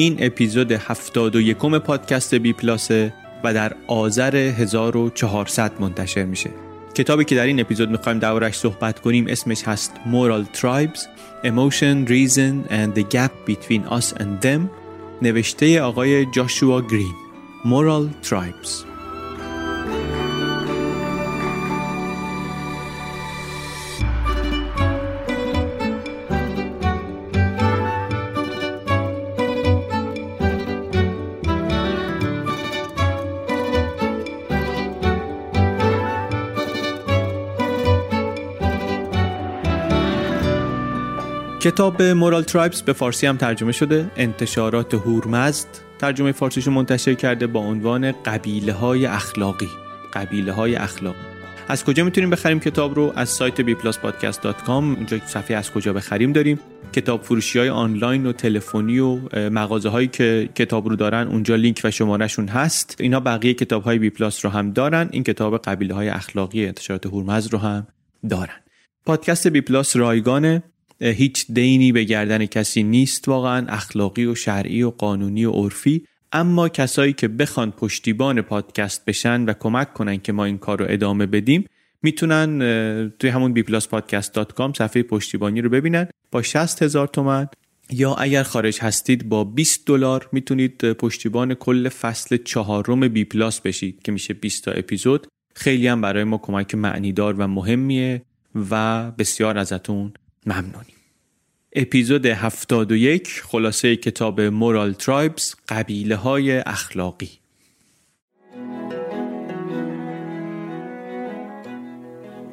این اپیزود 71 پادکست بی پلاسه و در آذر 1400 منتشر میشه. کتابی که در این اپیزود می‌خوایم دربارش صحبت کنیم اسمش هست Moral Tribes Emotion, Reason and the Gap Between Us and Them. نوشته آقای جاشوا گرین Moral Tribes. کتاب Moral Tribes به فارسی هم ترجمه شده. انتشارات هورمزد ترجمه فارسیش منتشر کرده با عنوان قبیله های اخلاقی. قبیله های اخلاقی. از کجا می‌تونیم بخریم کتاب رو؟ از سایت bpluspodcast.com اونجا صفحه از کجا بخریم داریم. کتاب فروشی های آنلاین و تلفنی و مغازه هایی که کتاب رو دارن اونجا لینک و شمارهشون هست. اینا بقیه کتاب های BPlus رو هم دارن. این کتاب قبیله های اخلاقی انتشارات هورمزد رو هم دارن. پادکست بی‌پلاس رایگانه. هیچ دینی به گردن کسی نیست واقعا اخلاقی و شرعی و قانونی و عرفی. اما کسایی که بخوان پشتیبان پادکست بشن و کمک کنن که ما این کار رو ادامه بدیم می‌تونن توی همون bpluspodcast.com صفحه پشتیبانی رو ببینن. با 60 هزار تومن. یا اگر خارج هستید با 20 دلار می‌تونید پشتیبان کل فصل چهارم بی پلاس بشید که میشه 20 تا اپیزود. خیلی هم برای ما کمک معنیدار و مهمیه و بسیار ازتون ممنونیم. اپیزود 71 خلاصه کتاب مورال ترایبز قبیله های اخلاقی.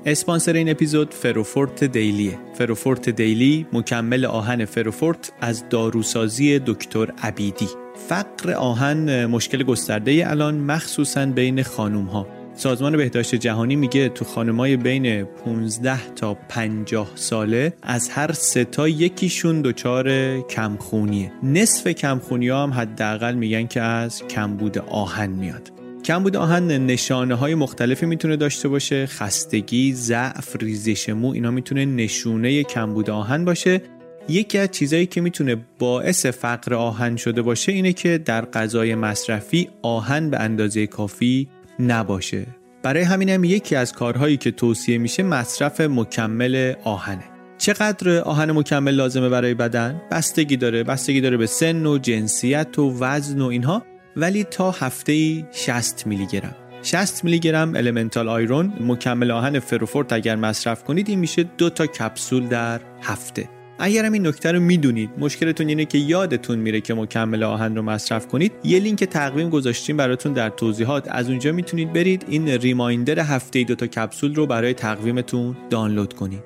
اسپانسر این اپیزود فروفورت دیلیه. فروفورت دیلی مکمل آهن فروفورت از داروسازی دکتر عبیدی. فقر آهن مشکل گسترده الان مخصوصا بین خانوم ها سازمان بهداشت جهانی میگه تو خانمای بین 15 تا 50 ساله از هر سه تا یکیشون دچار کمخونیه. نصف کمخونی هم حداقل میگن که از کمبود آهن میاد. کمبود آهن نشانه های مختلفی می‌تونه داشته باشه خستگی، ضعف، ریزش مو اینا می‌تونه نشونه کمبود آهن باشه. یکی از چیزایی که می‌تونه باعث فقر آهن شده باشه اینه که در غذای مصرفی آهن به اندازه کافی نباشه. برای همینم یکی از کارهایی که توصیه میشه مصرف مکمل آهنه. چقدر آهن مکمل لازمه برای بدن؟ بستگی داره. بستگی داره به سن و جنسیت و وزن و اینها. ولی تا هفته ای 60 میلی گرم 60 میلی گرم المنتال آیرون مکمل آهن فروفورت اگر مصرف کنید این میشه دو تا کپسول در هفته. اگرم این نکته رو می‌دونید مشکلتون اینه که یادتون میره که مکمل آهن رو مصرف کنید. یه لینک تقویم گذاشتیم براتون در توضیحات. از اونجا می‌تونید برید. این ریمایندر هفته دو تا کپسول رو برای تقویمتون دانلود کنید.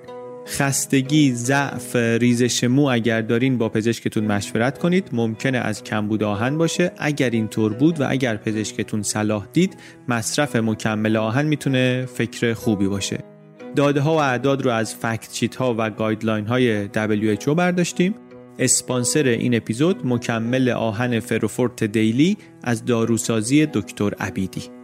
خستگی، ضعف، ریزش مو اگر دارین با پزشکتون مشورت کنید. ممکنه از کمبود آهن باشه. اگر اینطور بود و اگر پزشکتون صلاح دید مصرف مکمل آهن می‌تونه فکر خوبی باشه. داده ها و اعداد رو از فکت ها و guideline های WHO برداشتیم. اسپانسر این اپیزود مکمل آهن فروفورت دیلی از داروسازی دکتر عبیدی.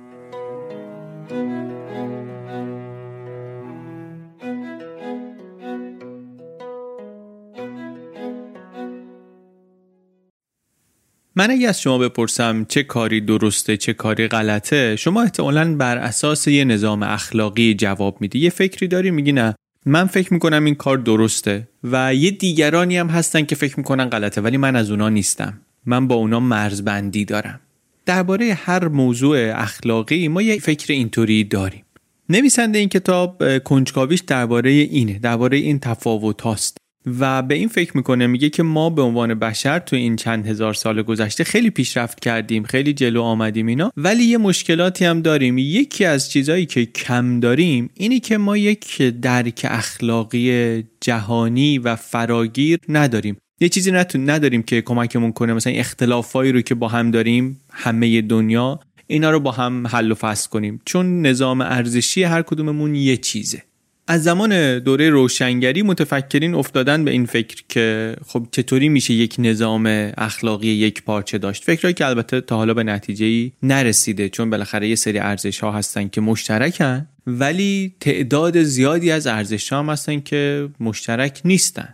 من اگه از شما بپرسم چه کاری درسته چه کاری غلطه شما احتمالا بر اساس یه نظام اخلاقی جواب میدی. یه فکری داری میگی نه. من فکر می‌کنم این کار درسته و یه دیگرانی هم هستن که فکر می‌کنن غلطه ولی من از اونا نیستم. من با اونا مرزبندی دارم. درباره هر موضوع اخلاقی ما یه فکر اینطوری داریم. نویسنده این کتاب کنجکاویش درباره اینه درباره این تفاوت هاست و به این فکر می‌کنه میگه که ما به عنوان بشر تو این چند هزار سال گذشته خیلی پیشرفت کردیم خیلی جلو آمدیم اینا. ولی یه مشکلاتی هم داریم. یکی از چیزهایی که کم داریم اینی که ما یک درک اخلاقی جهانی و فراگیر نداریم. یه چیزی نداریم که کمکمون کنه. مثلا اختلافایی رو که با هم داریم همه دنیا اینا رو با هم حل و فصل کنیم. چون نظام ارزشی هر کدوممون یه چیزه. از زمان دوره روشنگری متفکرین افتادن به این فکر که خب چطوری میشه یک نظام اخلاقی یک پارچه داشت. فکرهایی که البته تا حالا به نتیجه نرسیده چون بالاخره یه سری ارزش ها هستن که مشترکن ولی تعداد زیادی از ارزش ها هم هستن که مشترک نیستن.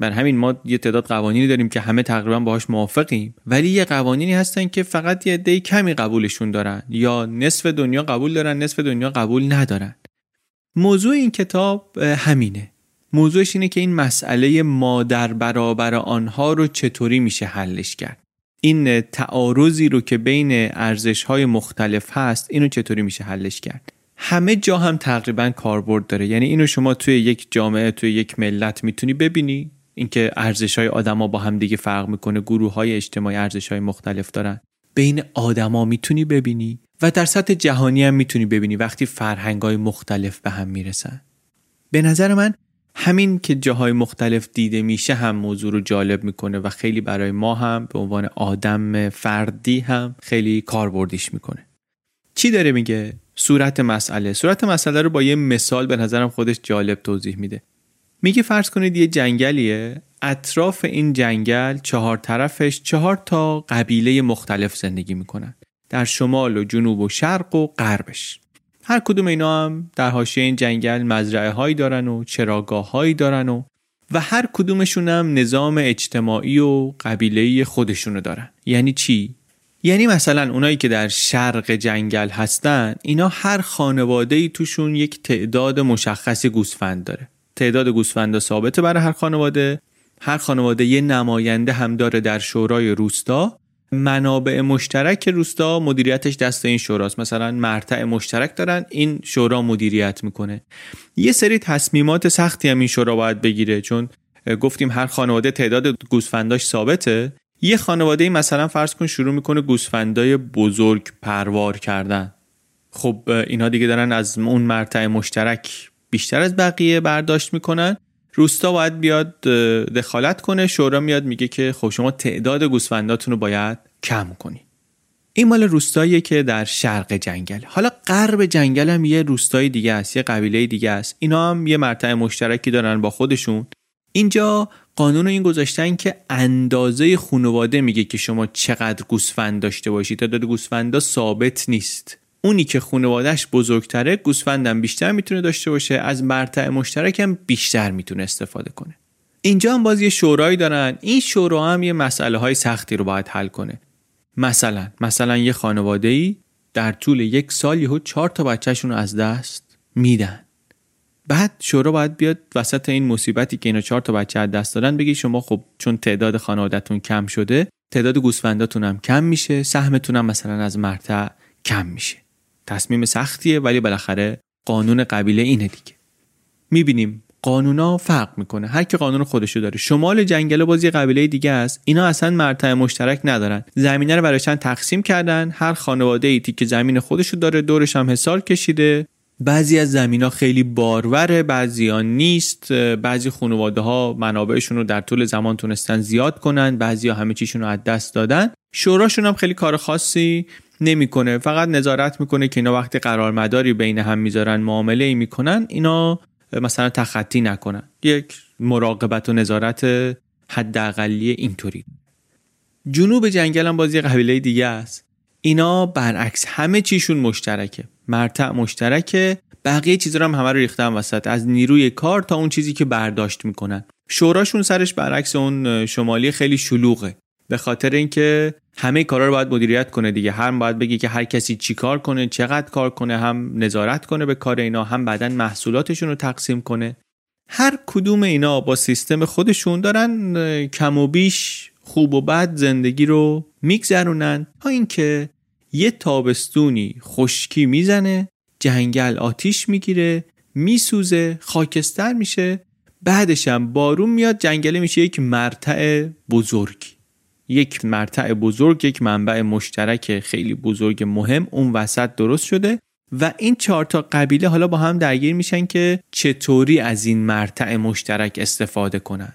بر همین ما یه تعداد قوانینی داریم که همه تقریبا باهاش موافقیم ولی یه قوانینی هستن که فقط یه عده کمی قبولشون دارن یا نصف دنیا قبول دارن نصف دنیا قبول ندارن. موضوع این کتاب همینه. موضوعش اینه که این مسئله ما در برابر آنها رو چطوری میشه حلش کرد. این تعارضی رو که بین ارزش های مختلف هست اینو چطوری میشه حلش کرد؟ همه جا هم تقریبا کاربرد داره. یعنی اینو شما توی یک جامعه توی یک ملت می‌تونی ببینی. اینکه ارزش های آدما با هم دیگه فرق می‌کنه گروه های اجتماعی ارزش های مختلف دارن. بین آدما می‌تونی ببینی. و در سطح جهانی هم می‌تونی ببینی وقتی فرهنگ های مختلف به هم می‌رسن. به نظر من همین که جاهای مختلف دیده میشه هم موضوع رو جالب می‌کنه و خیلی برای ما هم به عنوان آدم فردی هم خیلی کاربردیش می‌کنه. چی داره میگه صورت مسئله؟ صورت مسئله رو با یه مثال به نظرم خودش جالب توضیح میده. میگه فرض کنید یه جنگلیه اطراف این جنگل چهار طرفش چهار تا قبیله مختلف زندگی می‌کنن. در شمال و جنوب و شرق و غربش. هر کدوم اینا هم در حاشیه این جنگل مزرعه هایی دارن و چراگاه هایی دارن و و هر کدومشون هم نظام اجتماعی و قبیله خودشونو دارن. یعنی چی؟ یعنی مثلا اونایی که در شرق جنگل هستن اینا هر خانواده ای توشون یک تعداد مشخصی گوسفند داره. تعداد گوسفندا ثابته برای هر خانواده. هر خانواده یه نماینده هم داره در شورای روستا. منابع مشترک روستا مدیریتش دست این شوراست. مثلا مرتع مشترک دارن این شورا مدیریت می‌کنه. یه سری تصمیمات سختی هم این شورا باید بگیره چون گفتیم هر خانواده تعداد گوسفنداش ثابته. یه خانواده مثلا فرض کن شروع می‌کنه گوسفندای بزرگ پروار کردن. خب اینا دیگه دارن از اون مرتع مشترک بیشتر از بقیه برداشت می‌کنن. روستا باید بیاد دخالت کنه. شورا میاد میگه که خب شما تعداد گوسفنداتون رو باید کم کنی. این مال روستاییه که در شرق جنگل. حالا غرب جنگل هم یه روستای دیگه است یه قبیله دیگه است. اینا هم یه مرتع مشترکی دارن با خودشون. اینجا قانون این گذاشتن که اندازه خانواده میگه که شما چقدر گوسفند داشته باشید تعداد گوسفندا ثابت نیست. اونی که خانوادهش بزرگتره گوسفندم بیشتر می‌تونه داشته باشه از مرتع مشترک هم بیشتر می‌تونه استفاده کنه. اینجا هم باز یه شورایی دارن. این شورا هم یه مسئله های سختی رو باید حل کنه. مثلا مثلا یه خانواده ای در طول یک سال یهو چهار تا بچهشون رو از دست میدن. بعد شورا باید بیاد وسط این مصیبتی که اینا چهار تا بچه از دست دادن بگی شما خب چون تعداد خانوادهتون کم شده تعداد گوسفنداتون هم کم میشه سهمتون هم مثلا از مرتع کم میشه. تصمیم سختیه ولی بالاخره قانون قبیله اینه دیگه. می‌بینیم قانونا فرق می‌کنه. هر کی قانون خودشو داره. شمال جنگل بازی قبیله دیگه است. اینا اصلا مرتع مشترک ندارن. زمینه رو برایشان تقسیم کردن. هر خانواده ای که زمین خودشو داره. دورش هم حسار کشیده. بعضی از زمین خیلی باروره بعضی ها نیست. بعضی خانواده ها منابعشون رو در طول زمان تونستن زیاد کنن. بعضی ها همه چیشون رو از دست دادن. شوراشون هم خیلی کار خاصی. نمی‌کنه. فقط نظارت می‌کنه که اینا وقتی قرار مداری بین هم می‌ذارن معامله ای می‌کنن اینا مثلا تخطی نکنن. یک مراقبت و نظارت حداقلی اینطوری. جنوب جنگل هم بازی قبیله دیگه است. اینا برعکس همه چیشون مشترکه. مرتع مشترکه. بقیه چیزا هم همه رو ریختن وسط. از نیروی کار تا اون چیزی که برداشت می‌کنن. شوراشون سرش برعکس اون شمالی خیلی شلوغه. به خاطر اینکه همه کارا رو باید مدیریت کنه دیگه. هم باید بگی که هر کسی چی کار کنه چقدر کار کنه هم نظارت کنه به کار اینا هم بعدا محصولاتشون رو تقسیم کنه. هر کدوم اینا با سیستم خودشون دارن کم و بیش خوب و بد زندگی رو میگذرونن. تا اینکه یه تابستونی خشکی می‌زنه جنگل آتیش می‌گیره میسوزه خاکستر میشه بعدش هم بارون میاد جنگله میشه یک مرتع بزرگ یک مرتع بزرگ یک منبع مشترک خیلی بزرگ مهم اون وسط درست شده و این چهار تا قبیله حالا با هم درگیر میشن که چطوری از این مرتع مشترک استفاده کنن.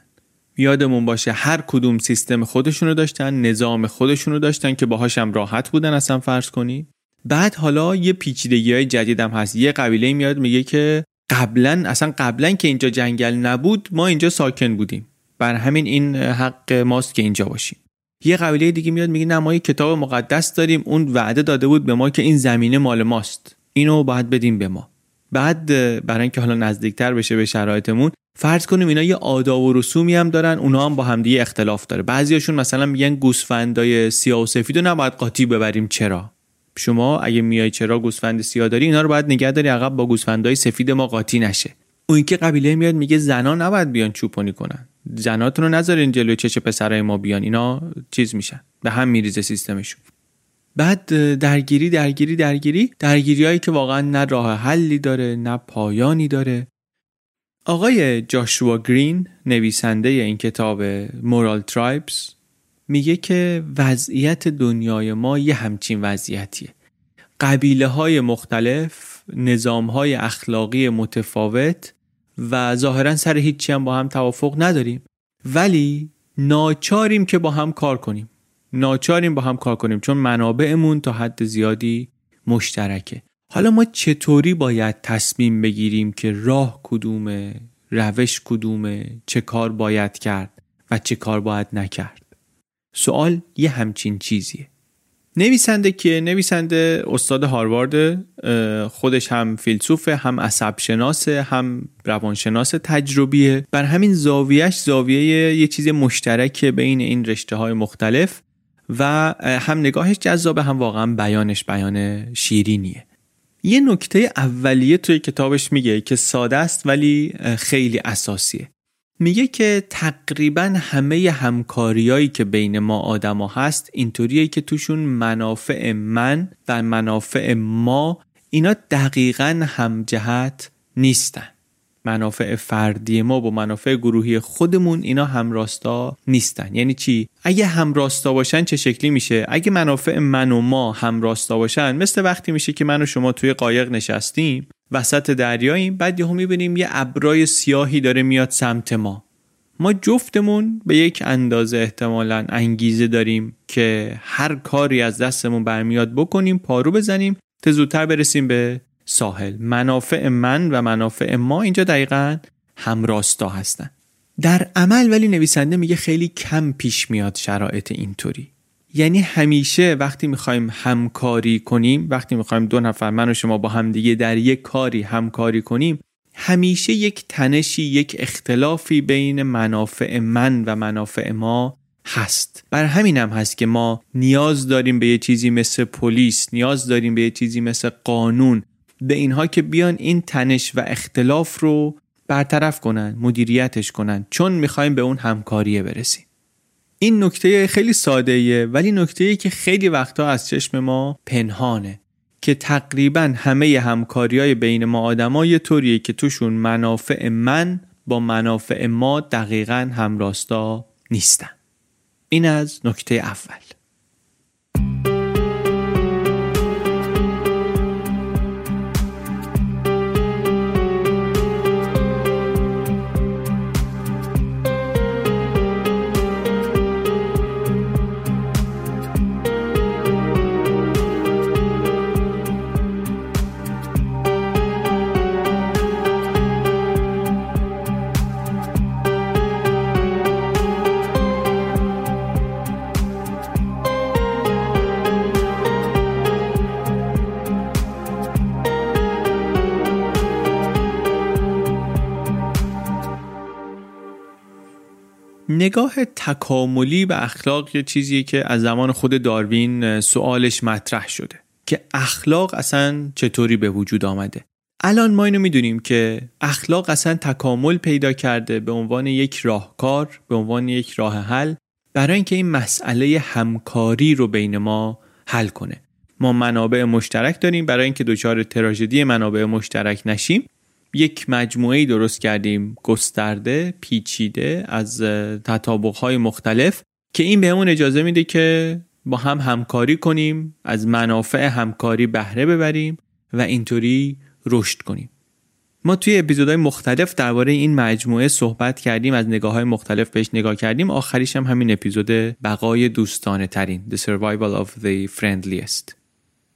یادمون باشه هر کدوم سیستم خودشونو داشتن نظام خودشونو داشتن که باهاشم راحت بودن اصلا فرض کنی. بعد حالا یه پیچیدگی های جدیدم هست. یه قبیله میاد میگه که قبلا اصلا قبلا که اینجا جنگل نبود ما اینجا ساکن بودیم. بر همین این حق ماست که اینجا باشیم. یه قبیله دیگه میاد میگه نه ما یه کتاب مقدس داریم اون وعده داده بود به ما که این زمینه مال ماست. اینو باید بدیم به ما. بعد برای اینکه حالا نزدیکتر بشه به شرایطمون فرض کنیم اینا یه آداب و رسومی هم دارن اونا هم با همدیگه اختلاف داره. بعضیاشون مثلا میگن گوسفندای سیاه و سفید رو نباید قاطی ببریم. چرا؟ شما اگه میای چرا گوسفند سیاه داری اینا رو باید نگه داری عقب با گوسفندای سفید ما قاطی نشه. اون که قبیله میاد میگه زنا نباید بیان چوپانی کنن. زناتون رو نذارین جلوی چش پسرای ما بیان. اینا چیز میشن. به هم میریزه سیستمشون. بعد درگیری درگیری درگیری درگیری. هایی که واقعا نه راه حلی داره نه پایانی داره. آقای جاشوا گرین نویسنده این کتاب مورال ترایبز میگه که وضعیت دنیای ما یه همچین وضعیتیه. قبیله های مختلف نظام های اخلاقی متفاوت و ظاهرا سر هیچی هم با هم توافق نداریم. ولی ناچاریم که با هم کار کنیم. ناچاریم با هم کار کنیم چون منابعمون تا حد زیادی مشترکه. حالا ما چطوری باید تصمیم بگیریم که راه کدومه روش کدومه چه کار باید کرد و چه کار باید نکرد؟ سوال یه همچین چیزیه. نویسنده که نویسنده استاد هاروارد خودش هم فیلسوفه هم عصب شناسه هم روانشناس تجربیه. بر همین زاویهش زاویه یه چیز مشترک بین این رشته های مختلف و هم نگاهش جذابه هم واقعا بیانش بیان شیرینیه. یه نکته اولیه توی کتابش میگه که ساده است ولی خیلی اساسیه. میگه که تقریبا همه همکاریایی که بین ما آدما هست اینطوریه که توشون منافع من و منافع ما اینا دقیقا همجهت نیستن. منافع فردی ما با منافع گروهی خودمون اینا همراستا نیستن. یعنی چی؟ اگه همراستا باشن چه شکلی میشه؟ اگه منافع من و ما همراستا باشن مثل وقتی میشه که من و شما توی قایق نشستیم وسط دریاییم بعد یهو می‌بینیم یه ابرای سیاهی داره میاد سمت ما. ما جفتمون به یک اندازه احتمالا انگیزه داریم که هر کاری از دستمون برمیاد بکنیم پارو بزنیم تا زودتر برسیم به ساحل. منافع من و منافع ما اینجا دقیقا همراستا هستن. در عمل ولی نویسنده میگه خیلی کم پیش میاد شرایط اینطوری. یعنی همیشه وقتی می‌خوایم همکاری کنیم وقتی می‌خوایم دو نفر من و شما با همدیگه در یک کاری همکاری کنیم همیشه یک تنشی یک اختلافی بین منافع من و منافع ما هست. بر همین هم هست که ما نیاز داریم به یه چیزی مثل پلیس نیاز داریم به یه چیزی مثل قانون به اینها که بیان این تنش و اختلاف رو برطرف کنن مدیریتش کنن چون می‌خوایم به اون همکاریه برسیم. این نکته خیلی ساده ولی نکته که خیلی وقتا از چشم ما پنهانه که تقریبا همه همکاری های بین ما آدما یه طوریه که توشون منافع من با منافع ما دقیقا همراستا نیستن. این از نکته اول. نگاه تکاملی به اخلاق یه چیزیه که از زمان خود داروین سوالش مطرح شده که اخلاق اصلا چطوری به وجود آمده؟ الان ما اینو می‌دونیم که اخلاق اصلا تکامل پیدا کرده به عنوان یک راهکار به عنوان یک راه حل برای اینکه این مسئله همکاری رو بین ما حل کنه. ما منابع مشترک داریم برای اینکه دچار تراژدی منابع مشترک نشیم. یک مجموعه درست کردیم گسترده پیچیده از تطابقهای مختلف که این بهمون اجازه میده که با هم همکاری کنیم از منافع همکاری بهره ببریم و اینطوری رشد کنیم. ما توی اپیزودهای مختلف درباره این مجموعه صحبت کردیم از نگاه های مختلف بهش نگاه کردیم. آخریش هم همین اپیزود بقای دوستانه ترین The Survival of the Friendliest.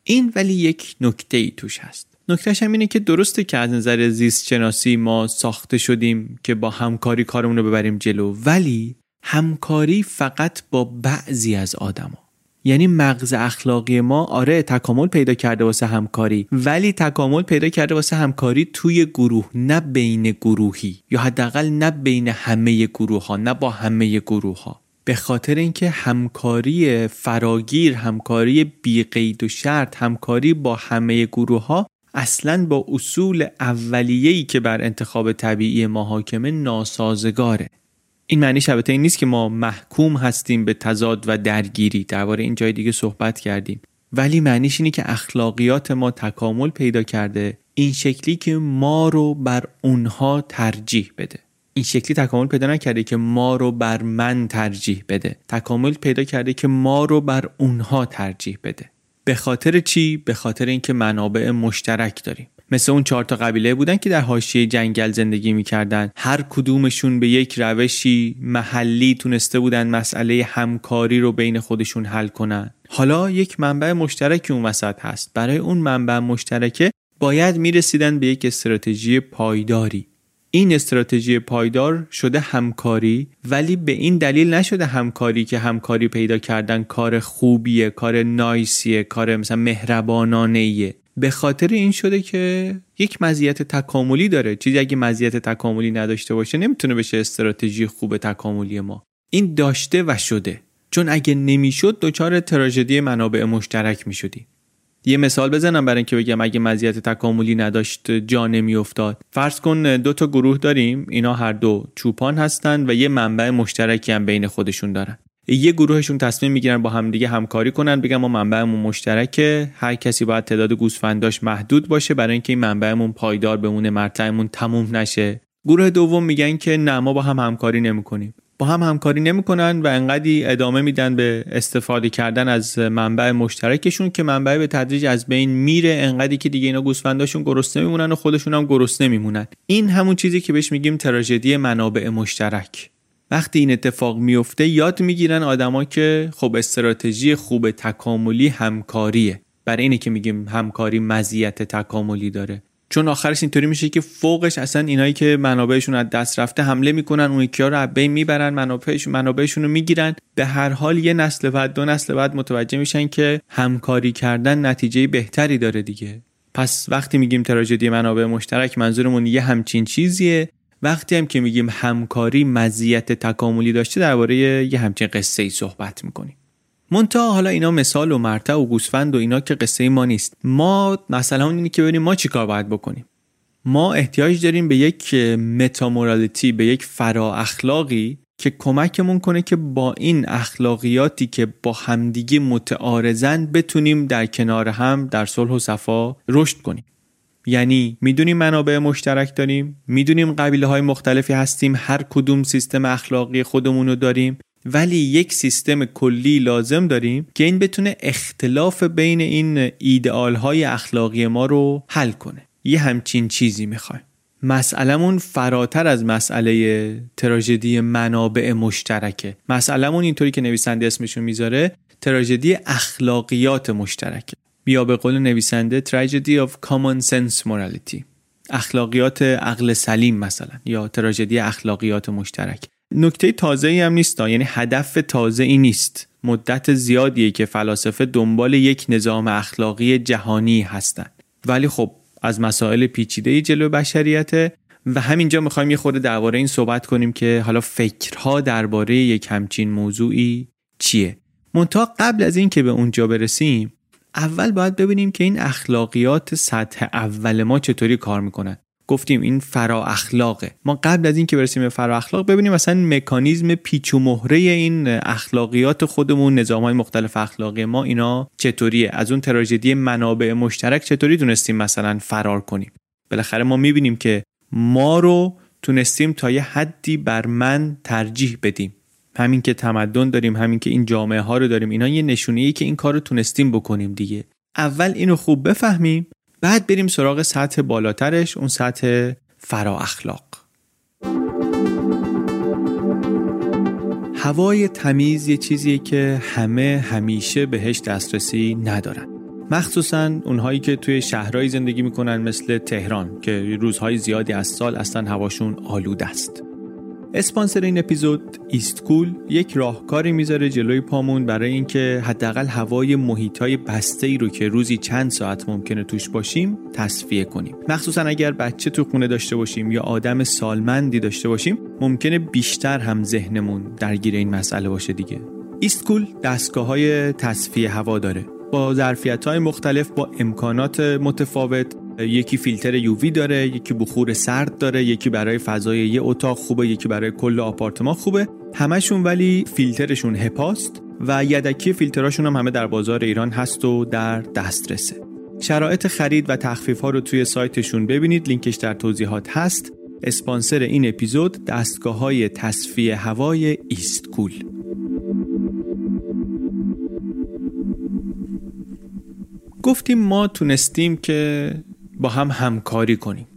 این ولی یک نکته ای توش هست. نکتهش هم اینه که درسته که از نظر زیست شناسی ما ساخته شدیم که با همکاری کارمون رو ببریم جلو ولی همکاری فقط با بعضی از آدما. یعنی مغز اخلاقی ما آره تکامل پیدا کرده واسه همکاری ولی تکامل پیدا کرده واسه همکاری توی گروه نه بین گروهی یا حداقل نه بین همه گروه ها نه با همه گروه ها به خاطر اینکه همکاری فراگیر همکاری بیقید و شرط همکاری با همه گروه ها اصلا با اصول اولیه‌ای که بر انتخاب طبیعی ما حاکمه ناسازگاره. این معنی شبته این نیست که ما محکوم هستیم به تضاد و درگیری. درباره این جای دیگه صحبت کردیم. ولی معنیش اینه که اخلاقیات ما تکامل پیدا کرده. این شکلی که ما رو بر اونها ترجیح بده. این شکلی تکامل پیدا نکرده که ما رو بر من ترجیح بده. تکامل پیدا کرده که ما رو بر اونها ترجیح بده. به خاطر چی؟ به خاطر اینکه منابع مشترک داریم. مثل اون چهار تا قبیله بودن که در حاشیه جنگل زندگی می‌کردن. هر کدومشون به یک روشی محلی تونسته بودن مسئله همکاری رو بین خودشون حل کنن. حالا یک منبع مشترک اون وسط هست. برای اون منبع مشترکه باید می‌رسیدن به یک استراتژی پایداری. این استراتژی پایدار شده همکاری ولی به این دلیل نشده همکاری که همکاری پیدا کردن کار خوبیه کار نایسیه کار مثلا مهربانانه به خاطر این شده که یک مزیت تکاملی داره. چیزی اگه مزیت تکاملی نداشته باشه نمی‌تونه بشه استراتژی خوب تکاملی ما. این داشته و شده. چون اگه نمی‌شد دچار تراژدی منابع مشترک می‌شدیم. یه مثال بزنم برای اینکه بگم اگه مزیت تکاملی نداشت جا نمیافتاد. فرض کن دو تا گروه داریم. اینا هر دو چوپان هستن و یه منبع مشترکی هم بین خودشون دارن. یه گروهشون تصمیم می‌گیرن با همدیگه همکاری کنن بگن ما منبعمون مشترکه. هر کسی باید تعداد گوسفنداش محدود باشه برای اینکه این منبعمون پایدار بمونه مرتعمون تموم نشه. گروه دوم میگن که نه ما با هم همکاری نمی‌کنیم. با هم همکاری نمی‌کنن و انقدی ادامه میدن به استفاده کردن از منبع مشترکشون که منبع به تدریج از بین میره انقدی که دیگه اینا گوسفنداشون گرسنه میمونن و خودشون هم گرسنه میمونن. این همون چیزی که بهش میگیم تراژدی منابع مشترک. وقتی این اتفاق میفته یاد می‌گیرن آدما که خب استراتژی خوب تکاملی همکاریه. برای اینه که میگیم همکاری مزیت تکاملی داره. چون آخرش اینطوری میشه که فوقش اصلا اینایی که منابعشون از دست رفته حمله می‌کنن اون یکی رو از بین می‌برن منابعشون منابعشون رو می‌گیرن. به هر حال یه نسل بعد دو نسل بعد متوجه میشن که همکاری کردن نتیجه بهتری داره دیگه. پس وقتی میگیم تراژدی منابع مشترک منظورمون یه همچین چیزیه. وقتی هم که میگیم همکاری مزیت تکاملی داشته درباره یه همچین قصه ای صحبت می‌کنیم. منتها حالا اینا مثال و مرتع و گوسفند و اینا که قصه ما نیست. ما مثلا اینه که ببینیم ما چیکار باید بکنیم؟ ما احتیاج داریم به یک متامورالیتی به یک فرا اخلاقی که کمکمون کنه که با این اخلاقیاتی که با همدیگه متعارضن بتونیم در کنار هم در صلح و صفا رشد کنیم. یعنی می‌دونیم منابع مشترک داریم می‌دونیم قبیله های مختلفی هستیم هر کدوم سیستم اخلاقی خودمون رو داریم. ولی یک سیستم کلی لازم داریم که این بتونه اختلاف بین این ایدئال های اخلاقی ما رو حل کنه. یه همچین چیزی می‌خوایم. مسئلهمون فراتر از مسئله تراژدی منابع مشترکه. مسئلهمون اینطوری که نویسنده اسمشون می‌ذاره تراژدی اخلاقیات مشترکه. یا به قول نویسنده tragedy of common sense morality. اخلاقیات عقل سلیم مثلا یا تراژدی اخلاقیات مشترک. نکته تازه ای هم نیست یعنی هدف تازه ای نیست. مدت زیادیه که فلاسفه دنبال یک نظام اخلاقی جهانی هستند ولی خب از مسائل پیچیده جلو بشریته و همینجا می‌خوایم یه خورده درباره این صحبت کنیم که حالا فکرها درباره یک همچین موضوعی چیه. منتها قبل از این که به اونجا برسیم اول باید ببینیم که این اخلاقیات سطح اول ما چطوری کار می‌کنن. گفتیم این فرا اخلاقه. ما قبل از اینکه برسیم به فرا اخلاق ببینیم مثلا مکانیزم پیچ و مهره این اخلاقیات خودمون نظام های مختلف اخلاقی ما اینا چطوریه؟ از اون تراژدی منابع مشترک چطوری تونستیم مثلا فرار کنیم؟ بالاخره ما می‌بینیم که ما رو تونستیم تا یه حدی بر من ترجیح بدیم. همین که تمدن داریم همین که این جامعه ها رو داریم اینا یه نشونه ای که این کار رو تونستیم بکنیم دیگه. اول اینو خوب بفهمیم بعد بریم سراغ سطح بالاترش اون سطح فرا اخلاق. هوای تمیز یه چیزیه که همه همیشه بهش دسترسی ندارن. مخصوصا اونهایی که توی شهرهایی زندگی می‌کنن مثل تهران که روزهای زیادی از سال اصلا هواشون آلود است. اسپانسر این اپیزود ایستکول یک راهکاری می‌ذاره جلوی پامون برای اینکه حداقل هوای محیطای بسته ای رو که روزی چند ساعت ممکنه توش باشیم تصفیه کنیم. مخصوصا اگر بچه تو خونه داشته باشیم یا آدم سالمندی داشته باشیم ممکنه بیشتر هم ذهنمون درگیر این مسئله باشه دیگه. ایستکول دستگاه های تصفیه هوا داره. با ظرفیت های مختلف با امکانات متفاوت یکی فیلتر UV داره یکی بخور سرد داره یکی برای فضای یه اتاق خوبه یکی برای کل آپارتمان خوبه. همشون ولی فیلترشون هپاست و یدکی فیلتراشون هم همه در بازار ایران هست و در دسترسه. شرایط خرید و تخفیف ها رو توی سایتشون ببینید لینکش در توضیحات هست. اسپانسر این اپیزود دستگاه های تصفیه هوای ایست کول. گفتیم ما تونستیم که با هم همکاری کنیم.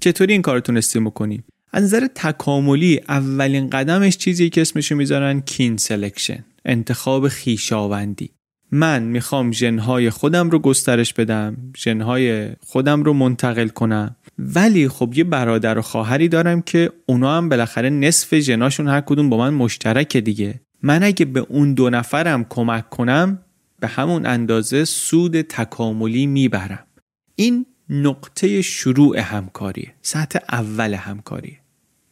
چطوری این کار تونستیم بکنیم؟ از نظر تکاملی اولین قدمش چیزی که اسمشو می‌ذارن kin selection انتخاب خویشاوندی. من می‌خوام ژنهای خودم رو گسترش بدم ژنهای خودم رو منتقل کنم. ولی خب یه برادر و خواهری دارم که اونا هم بالاخره نصف ژناشون هر کدوم با من مشترک دیگه. من اگه به اون دو نفرم کمک کنم به همون اندازه سود تکاملی می‌برم. این نقطه شروع همکاریه. سطح اول همکاریه.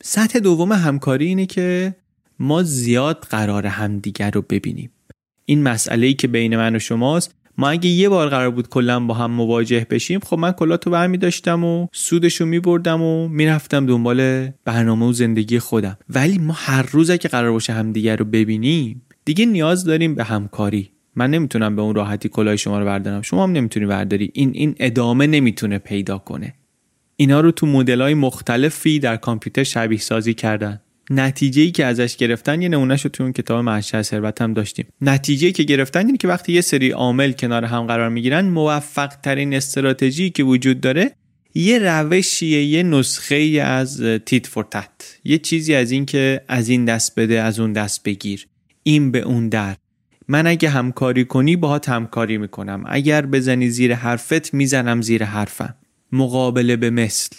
سطح دوم همکاری اینه که ما زیاد قرار همدیگر رو ببینیم. این مسئله ای که بین من و شماست. ما اگه یه بار قرار بود کلا با هم مواجه بشیم خب من کلاتو برمی داشتم و سودشو می بردم و می‌رفتم دنبال برنامه و زندگی خودم. ولی ما هر روز که قرار باشه همدیگر رو ببینیم دیگه نیاز داریم به همکاری. من نمی‌تونم به اون راحتی کلاه شما رو بردارم. شما هم نمی‌تونی برداری. این این ادامه نمی‌تونه پیدا کنه. اینا رو تو مدل های مختلفی در کامپیوتر شبیه سازی کردن. نتیجه ای که ازش گرفتن یه نمونهش رو تو اون کتاب محشر ثروت هم داشتیم. نتیجه که گرفتن اینه که وقتی یه سری عامل کنار هم قرار می‌گیرن موفق ترین استراتژی که وجود داره یه روشیه یه نسخه ای از تیت فور تت یه چیزی از این که از این دست بده از اون دست بگیر. این به اون در. من اگه همکاری کنی باهات همکاری می‌کنم. اگر بزنی زیر حرفت می‌زنم زیر حرفم. مقابله به مثل.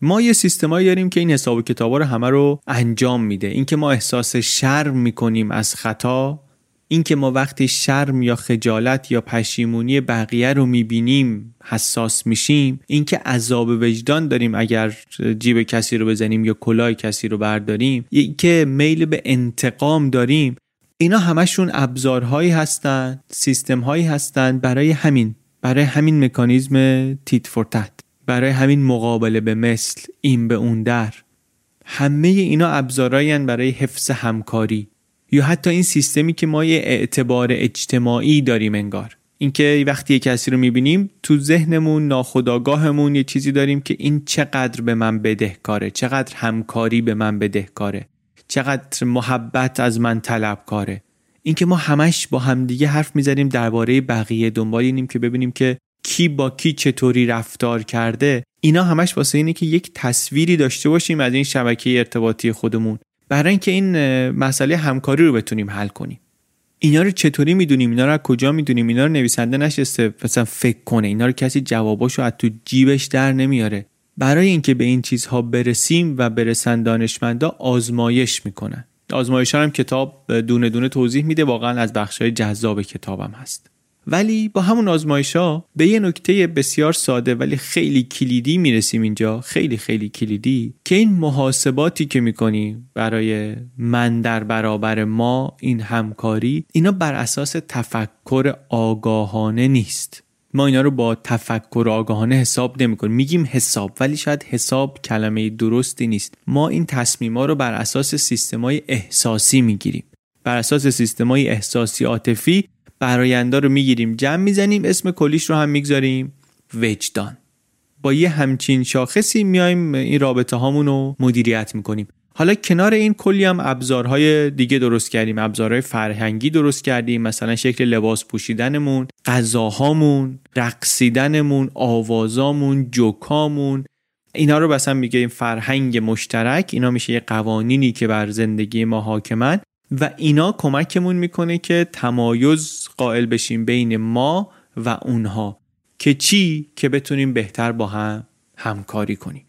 ما یه سیستمایی داریم که این حساب و کتابا رو همه رو انجام میده. اینکه ما احساس شرم می‌کنیم از خطا اینکه ما وقتی شرم یا خجالت یا پشیمونی بقیه رو می‌بینیم حساس میشیم. اینکه عذاب وجدان داریم اگر جیب کسی رو بزنیم یا کلاه کسی رو برداریم. اینکه میل به انتقام داریم. اینا همشون ابزارهایی هستند سیستمهایی هستند برای همین برای همین مکانیزم تیت فور تت برای همین مقابله به مثل این به اون در. همه اینا ابزارایی برای حفظ همکاری. یا حتی این سیستمی که ما یه اعتبار اجتماعی داریم انگار. اینکه وقتی یه کسی رو می‌بینیم تو ذهنمون ناخداگاهمون یه چیزی داریم که این چقدر به من بدهکاره چقدر همکاری به من بدهکاره. چقدر محبت از من طلبکاره. اینکه ما همش با همدیگه حرف می‌زنیم درباره بقیه دنبال اینیم که ببینیم که کی با کی چطوری رفتار کرده اینا همش واسه اینه که یک تصویری داشته باشیم از این شبکه ارتباطی خودمون. برای اینکه این مسئله همکاری رو بتونیم حل کنیم. اینا رو چطوری می‌دونیم؟ اینا رو از کجا می‌دونیم؟ اینا رو نویسنده نشسته مثلا فکر کنه. اینا رو کسی جواباشو از تو جیبش در نمیاره. برای اینکه به این چیزها برسیم و برسن دانشمندا آزمایش می‌کنن. آزمایش هم کتاب دونه دونه توضیح میده. واقعا از بخشای جذاب کتابم هست. ولی با همون آزمایش ها به یه نکته بسیار ساده ولی خیلی کلیدی می‌رسیم اینجا. خیلی خیلی کلیدی که این محاسباتی که می‌کنیم برای من در برابر ما این همکاری اینا بر اساس تفکر آگاهانه نیست. ما اینا رو با تفکر آگاهانه حساب نمی کنیم میگیم حساب ولی شاید حساب کلمه درستی نیست. ما این تصمیما رو بر اساس سیستمای احساسی می‌گیریم. بر اساس سیستمای احساسی عاطفی براینده رو می‌گیریم. جمع می‌زنیم اسم کلیش رو هم می‌گذاریم. وجدان. با یه همچین شاخصی میایم این رابطه هامون رو مدیریت می‌کنیم. حالا کنار این کلی هم ابزارهای دیگه درست کردیم. ابزارهای فرهنگی درست کردیم. مثلا شکل لباس پوشیدنمون غذاهامون رقصیدنمون آوازامون جوکامون. اینا رو مثلا میگه این فرهنگ مشترک. اینا میشه یه قوانینی که بر زندگی ما حاکمن. و اینا کمکمون می‌کنه که تمایز قائل بشیم بین ما و اونها که چی؟ که بتونیم بهتر با هم همکاری کنیم.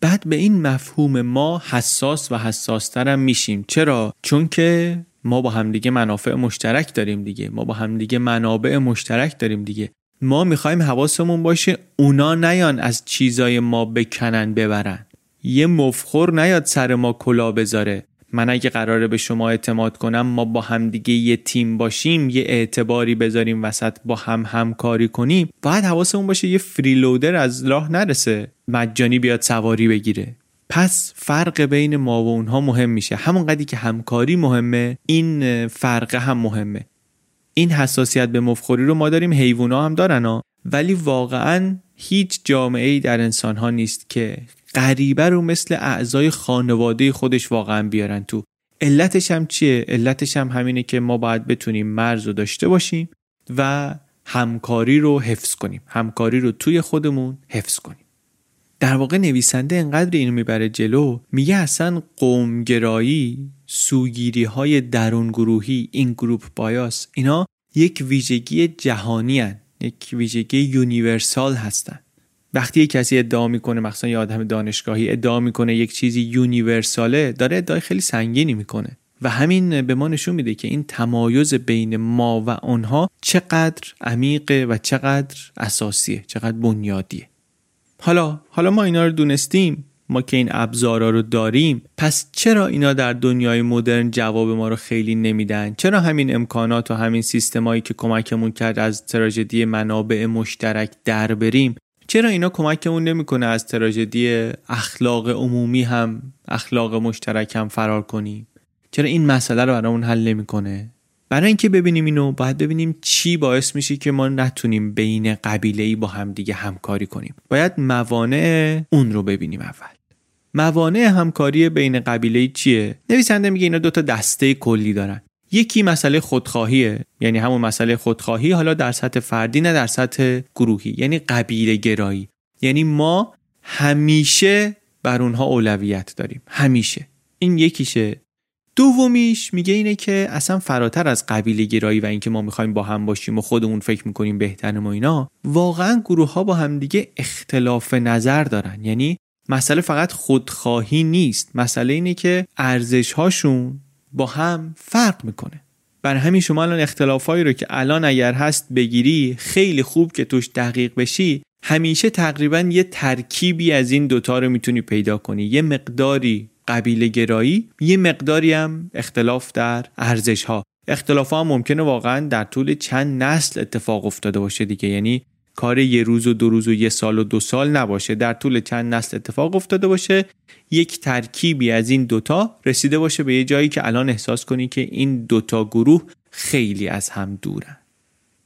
بعد به این مفهوم ما حساس و حساسترم میشیم. چرا؟ چون که ما با همدیگه منافع مشترک داریم دیگه. ما با همدیگه منابع مشترک داریم دیگه. ما می‌خوایم حواسمون باشه اونا نیان از چیزای ما بکنن ببرن. یه مفخور نیاد سر ما کلا بذاره. من اگه قراره به شما اعتماد کنم ما با همدیگه یه تیم باشیم یه اعتباری بذاریم وسط با هم همکاری کنیم باید حواسمون باشه یه فریلودر از راه نرسه مجانی بیاد سواری بگیره. پس فرق بین ما و اونها مهم میشه. همون قدی که همکاری مهمه این فرق هم مهمه. این حساسیت به مفخوری رو ما داریم حیوونا هم دارن ها. ولی واقعا هیچ جامعه ای در انسان ها نیست که غریبه رو مثل اعضای خانواده خودش واقعا بیارن تو. علتش هم چیه؟ علتش هم همینه که ما باید بتونیم مرز رو داشته باشیم و همکاری رو حفظ کنیم. همکاری رو توی خودمون حفظ کنیم. در واقع نویسنده انقدر اینو می‌بره جلو میگه اصلا قومگرایی سوگیری های درون گروهی این گروپ بایاس اینا یک ویژگی جهانی هستن. یک ویژگی universal هستن. وقتی یک کسی ادعا می‌کنه مثلا یه آدم دانشگاهی ادعا می‌کنه یک چیزی universal ه داره ادعای خیلی سنگینی می‌کنه. و همین به ما نشون میده که این تمایز بین ما و آنها چقدر عمیقه و چقدر اساسیه چقدر بنیادیه. حالا حالا ما اینا رو دونستیم ما که این ابزارا رو داریم پس چرا اینا در دنیای مدرن جواب ما رو خیلی نمیدن؟ چرا همین امکانات و همین سیستمایی که کمکمون کرد از تراژدی منابع مشترک در بریم؟ چرا اینا کمکمون نمی‌کنه از تراژدی اخلاق عمومی هم اخلاق مشترک هم فرار کنیم؟ چرا این مسئله رو برامون حل نمی‌کنه؟ برای اینکه ببینیم اینو باید ببینیم چی باعث میشه که ما نتونیم بین قبیله ای با همدیگه همکاری کنیم. باید موانع اون رو ببینیم اول. موانع همکاری بین قبیله چیه؟ نویسنده میگه اینا دوتا دسته کلی دارن. یکی مسئله خودخواهیه. یعنی همون مسئله خودخواهی حالا در سطح فردی نه در سطح گروهی. یعنی قبیله گرایی. یعنی ما همیشه بر اونها اولویت داریم. همیشه. این یکیشه. دومیش میگه اینه که اصلا فراتر از قبیله گرایی و اینکه ما می‌خوایم با هم باشیم و خودمون فکر می‌کنیم بهتر ما اینا واقعا گروه ها با هم دیگه اختلاف نظر دارن. یعنی مسئله فقط خودخواهی نیست. مسئله اینه که ارزش هاشون با هم فرق می‌کنه. برای همین شما الان اختلافایی رو که الان اگر هست بگیری خیلی خوب که توش دقیق بشی. همیشه تقریبا یه ترکیبی از این دوتا رو می‌تونی پیدا کنی. یه مقداری قبیله گرایی یه مقداری هم اختلاف در ارزش ها اختلاف ها ممکنه واقعا در طول چند نسل اتفاق افتاده باشه دیگه. یعنی کار یه روز و دو روز و یه سال و دو سال نباشه. در طول چند نسل اتفاق افتاده باشه یک ترکیبی از این دوتا رسیده باشه به یه جایی که الان احساس کنی که این دوتا گروه خیلی از هم دورن.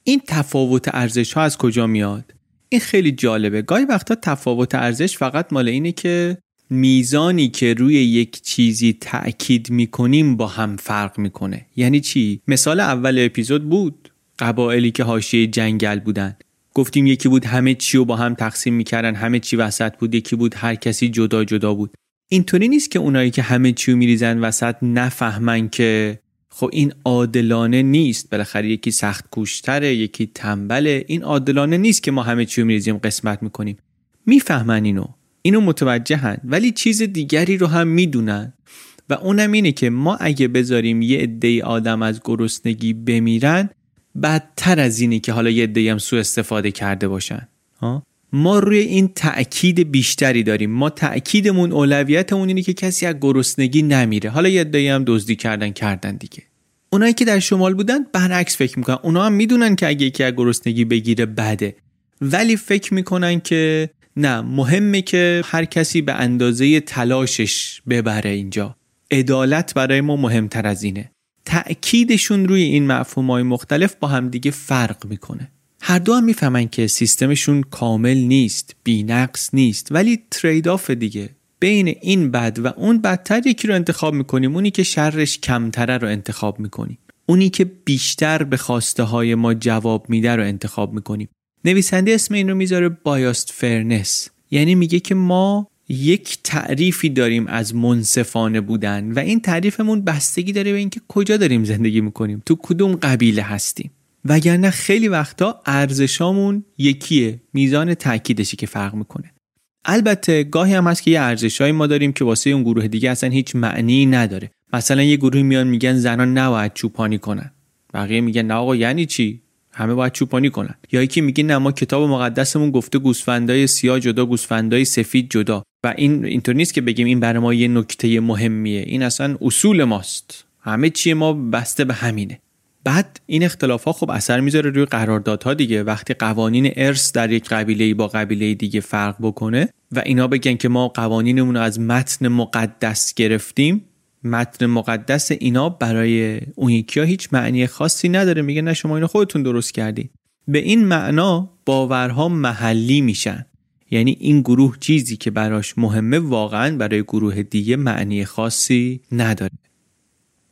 این تفاوت ارزش ها از کجا میاد؟ این خیلی جالبه. گاهی وقتا تفاوت ارزش فقط مال اینه که میزانی که روی یک چیزی تأکید می‌کنیم با هم فرق می‌کنه. یعنی چی؟ مثال اول اپیزود بود قبایلی که حاشیه جنگل بودن. گفتیم یکی بود همه چی رو با هم تقسیم می‌کردن همه چی وسط بود یکی بود هر کسی جدا جدا بود. اینطوری نیست که اونایی که همه چی رو میریزن وسط نفهمن که خب این عادلانه نیست. بالاخره یکی سخت کوشتره یکی تنبله. این عادلانه نیست که ما همه چی رو میریزیم قسمت می‌کنیم. می‌فهمن اینو. اینو متوجهن. ولی چیز دیگری رو هم می‌دونن. و اونم اینه که ما اگه بذاریم یه عده آدم از گرسنگی بمیرن بدتر از اینه که حالا یه عده هم سوء استفاده کرده باشن. ها؟ ما روی این تأکید بیشتری داریم. ما تأکیدمون اولویتمون اینه که کسی از گرسنگی نمیره. حالا یه هم دزدی کردن کردن دیگه. اونایی که در شمال بودن برعکس فکر می‌کنن. اونا هم می‌دونن که اگه یکی از گرسنگی بگیره بده. ولی فکر می‌کنن که نه مهمه که هر کسی به اندازه تلاشش ببره اینجا. عدالت برای ما مهمتر از اینه. تأکیدشون روی این مفهوم های مختلف با همدیگه فرق می‌کنه. هر دو هم می‌فهمن که سیستمشون کامل نیست بینقص نیست ولی trade-off دیگه. بین این بد و اون بدتر یکی رو انتخاب می‌کنیم اونی که شرش کمتره رو انتخاب می‌کنیم. اونی که بیشتر به خواسته های ما جواب میده رو انتخاب می‌کنیم. نویسنده اسم این رو می‌ذاره biased fairness یعنی میگه که ما یک تعریفی داریم از منصفانه بودن و این تعریفمون بستگی داره به اینکه کجا داریم زندگی می‌کنیم تو کدوم قبیله هستیم. وگرنه خیلی وقتا ارزشامون یکیه میزان تاکیدشی که فرق می‌کنه. البته گاهی هم هست که یه ارزشهایی ما داریم که واسه اون گروه دیگه اصلا هیچ معنی نداره. مثلا یه گروه میان میگن زنان نباید چوپانی کنن. بقیه میگن نه آقا یعنی چی؟ همه باید چوپانی کنن. یا یکی میگه نه ما کتاب مقدسمون گفته گوسفندای سیاه جدا گوسفندای سفید جدا. و این اینطور نیست که بگیم این برای ما یه نکته مهمیه. این اصلا اصول ماست. همه چی ما بسته به همینه. بعد این اختلاف ها خب اثر می‌ذاره روی قراردادها دیگه. وقتی قوانین ارث در یک قبیله با قبیله دیگه فرق بکنه و اینا بگن که ما قوانینمون رو از متن مقدس گرفتیم متن مقدس اینا برای اون یکی هیچ معنی خاصی نداره. میگه نه شما اینو خودتون درست کردی. به این معنا باورها محلی میشن. یعنی این گروه چیزی که براش مهمه واقعا برای گروه دیگه معنی خاصی نداره.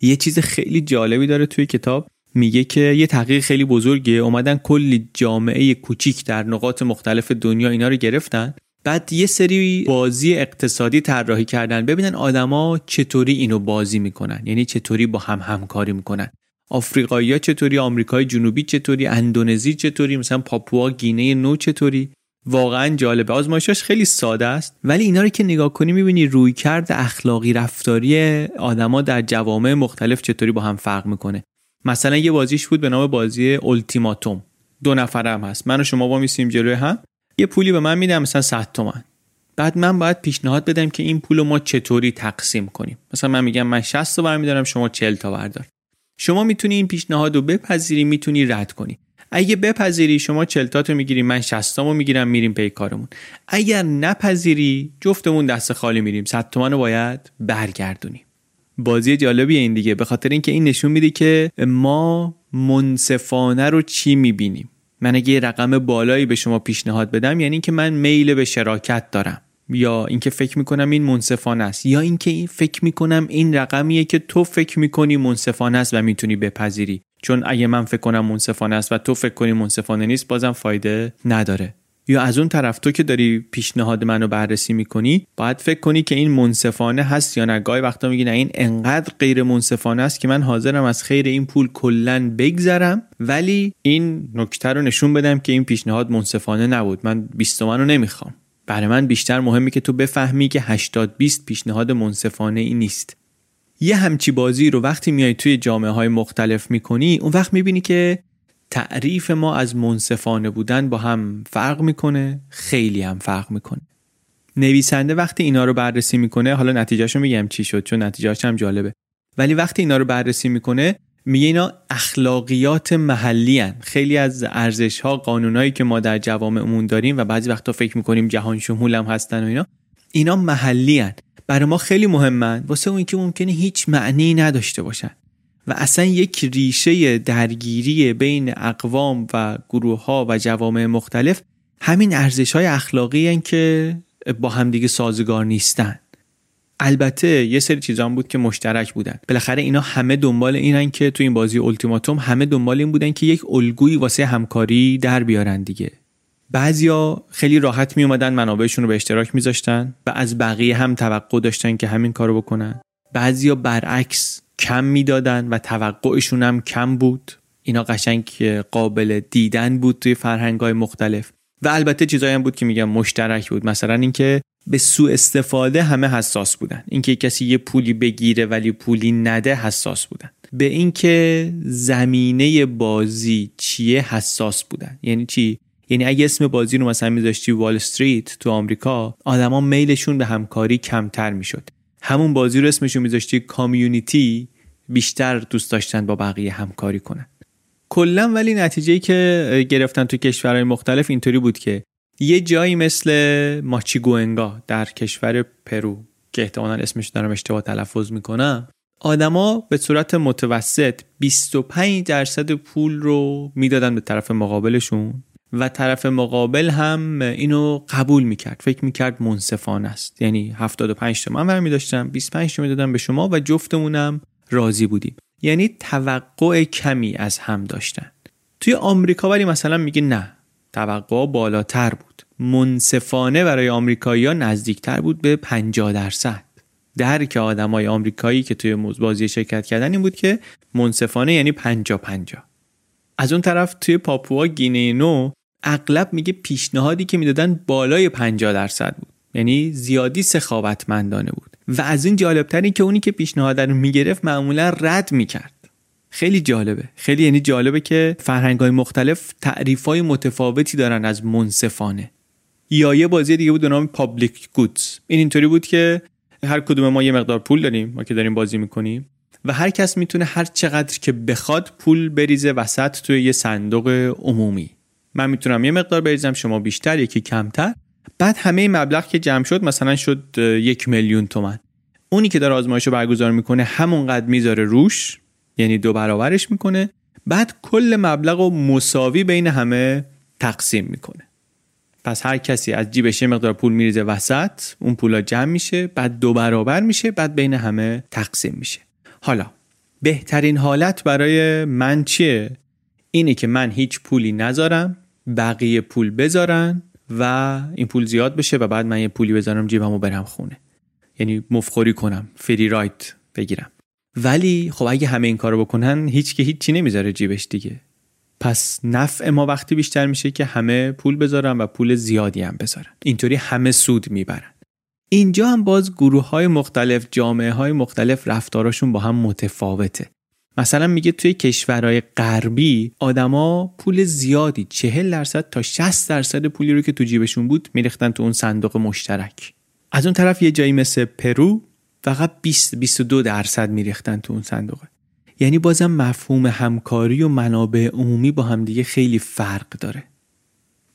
یه چیز خیلی جالبی داره توی کتاب. میگه که یه تحقیق خیلی بزرگه اومدن کلی جامعه کوچیک در نقاط مختلف دنیا اینا رو گرفتن. بعد یه سری بازی اقتصادی طراحی کردن. ببینن آدما چطوری اینو بازی می‌کنن. یعنی چطوری با هم همکاری می‌کنن. آفریقایی ها چطوری آمریکای جنوبی چطوری اندونزی چطوری مثلا پاپوا گینه نو چطوری. واقعا جالبه. آزمایشاش خیلی ساده است. ولی اینا رو که نگاه کنی می‌بینی روی کرد اخلاقی رفتاری آدما در جوامع مختلف چطوری با هم فرق می‌کنه. مثلا یه بازیش بود به نام بازی التیماتوم دو نفرم هست. من و شما با میسیم جلوی هم. یه پولی به من میدم مثلا 100 تومن. بعد من باید پیشنهاد بدم که این پول رو ما چطوری تقسیم کنیم. مثلا من میگم من 60 تا برمیدارم شما 40 تا بردار. شما می‌تونی این پیشنهاد رو بپذیری می‌تونی رد کنی. اگه بپذیری شما 40 تا می‌گیری من 60 رو می‌گیرم میریم پی کارمون. اگر نپذیری جفتمون دست خالی میریم. 100 تومن رو باید برگردونیم بازی جالبی این دیگه. به خاطر اینکه این نشون میده که ما منصفانه رو چی می‌بینیم؟ من اگه یه رقم بالایی به شما پیشنهاد بدم یعنی که من میل به شراکت دارم. یا اینکه فکر می‌کنم این منصفانه است. یا اینکه فکر می‌کنم این رقمیه که تو فکر می‌کنی منصفانه است و می‌تونی بپذیری. چون اگه من فکر کنم منصفانه است و تو فکر کنی منصفانه نیست بازم فایده نداره. یا از اون طرف تو که داری پیشنهاد منو بررسی می‌کنی باید فکر کنی که این منصفانه هست یا نه. گاهی وقتا میگی نه این انقدر غیر منصفانه است که من حاضرم از خیر این پول کلا بگذرم. ولی این نکته رو نشون بدم که این پیشنهاد منصفانه نبود. من 20 رو نمی‌خوام. برای من بیشتر مهمه که تو بفهمی که 80 20 پیشنهاد منصفانه ای نیست. یه همچی بازی رو وقتی میای توی جامعه های مختلف می‌کنی اون وقت می‌بینی که تعریف ما از منصفانه بودن با هم فرق می‌کنه خیلی هم فرق می‌کنه نویسنده وقتی اینا رو بررسی می‌کنه حالا نتیجهشو میگم چی شد چون نتیجهش هم جالبه ولی وقتی اینا رو بررسی می‌کنه میگه اینا اخلاقیات محلی هن. خیلی از ارزش ها قانونایی که ما در جوامعمون داریم و بعضی وقتا فکر می‌کنیم جهان شمول هم هستن و اینا اینا محلی هن. برای ما خیلی مهمن واسه اون که ممکنه هیچ معنی نداشته باشن و اصلا یک ریشه درگیری بین اقوام و گروه ها و جوامع مختلف همین ارزش های اخلاقی هن که با همدیگه سازگار نیستن. البته یه سری چیزا بود که مشترک بودن. بالاخره اینا همه دنبال اینن که تو این بازی التیماتوم همه دنبال این بودن که یک الگویی واسه همکاری در بیارن دیگه. بعضیا خیلی راحت می اومدن منابعشون رو به اشتراک میذاشتن و از بقیه هم توقع داشتن که همین کارو بکنن. بعضیا برعکس کم می‌دادن و توقعشون هم کم بود. اینا قشنگ قابل دیدن بود توی فرهنگ های مختلف. و البته چیزایی هم بود که میگم مشترک بود. مثلا اینکه به سوء استفاده همه حساس بودن. اینکه کسی یه پولی بگیره ولی پولی نده حساس بودن. به اینکه زمینه بازی چیه حساس بودن. یعنی چی؟ یعنی اگه اسم بازی رو مثلا میذاشتی وال استریت تو آمریکا آدما میلشون به همکاری کمتر می‌شد. همون بازی رو اسمشون میذاشتی کامیونیتی بیشتر دوست داشتن با بقیه همکاری کنن. کلا ولی نتیجه که گرفتن تو کشورهای مختلف اینطوری بود که یه جایی مثل ماچیگوئنگا در کشور پرو که احتمالا اسمش دارم اشتباه تلفظ می‌کنم آدما به صورت متوسط 25 درصد پول رو می‌دادن به طرف مقابلشون. و طرف مقابل هم اینو قبول می‌کرد. فکر می‌کرد منصفانه است. یعنی 75 تا من برمی داشتم 25 تا می‌دادم به شما و جفتمونم راضی بودیم. یعنی توقع کمی از هم داشتن. توی آمریکا ولی مثلا میگه نه توقع بالاتر بود. منصفانه برای آمریکایی ها نزدیکتر بود به 50 درصد. درک آدمای آمریکایی که توی بازی شرکت کردن این بود که منصفانه یعنی 50 50 از اون طرف توی پاپوا گینه نو اغلب میگه پیشنهادی که می‌دادن بالای 50 درصد بود. یعنی زیادی سخاوتمندانه بود. و از این جالبتر که اونی که پیشنهاد رو می‌گرفت معمولا رد می‌کرد. خیلی جالبه. خیلی یعنی جالبه که فرهنگ های مختلف تعریف های متفاوتی دارن از منصفانه. یا یه بازی دیگه بود به نام پابلیک گودز این اینطوری بود که هر کدوم ما یه مقدار پول داریم ما که داریم بازی می‌کنیم. و هر کس می‌تونه هر چقدر که بخواد پول بریزه وسط توی یه صندوق عمومی. من می‌تونم یه مقدار بریزم شما بیشتر یکی کمتر. بعد همه مبلغ که جمع شد مثلا شد یک میلیون تومن اونی که داره آزمایش رو برگزار می‌کنه همونقدر می‌ذاره روش یعنی دو برابرش می‌کنه. بعد کل مبلغ رو مساوی بین همه تقسیم می‌کنه. پس هر کسی از جیبش یه مقدار پول میریزه وسط اون پولا جمع میشه بعد دو برابر میشه بعد بین همه تقسیم میشه. حالا بهترین حالت برای من چیه؟ اینه که من هیچ پولی نذارم. بقیه پول بذارن و این پول زیاد بشه و بعد من یه پولی بذارم جیبم و برم خونه. یعنی مفخوری کنم فری رایت بگیرم. ولی خب اگه همه این کارو بکنن هیچ که هیچی نمی‌ذاره جیبش دیگه. پس نفع ما وقتی بیشتر میشه که همه پول بذارن و پول زیادی هم بذارن. اینطوری همه سود می‌برن. اینجا هم باز گروه های مختلف جامعه های مختلف رفتاراشون با هم متفاوته. مثلا میگه توی کشورهای غربی آدما پول زیادی چهل درصد تا 60 درصد پولی رو که تو جیبشون بود میریختن تو اون صندوق مشترک. از اون طرف یه جایی مثل پرو فقط 20 22 درصد میریختن تو اون صندوق. یعنی بازم مفهوم همکاری و منابع عمومی با همدیگه خیلی فرق داره.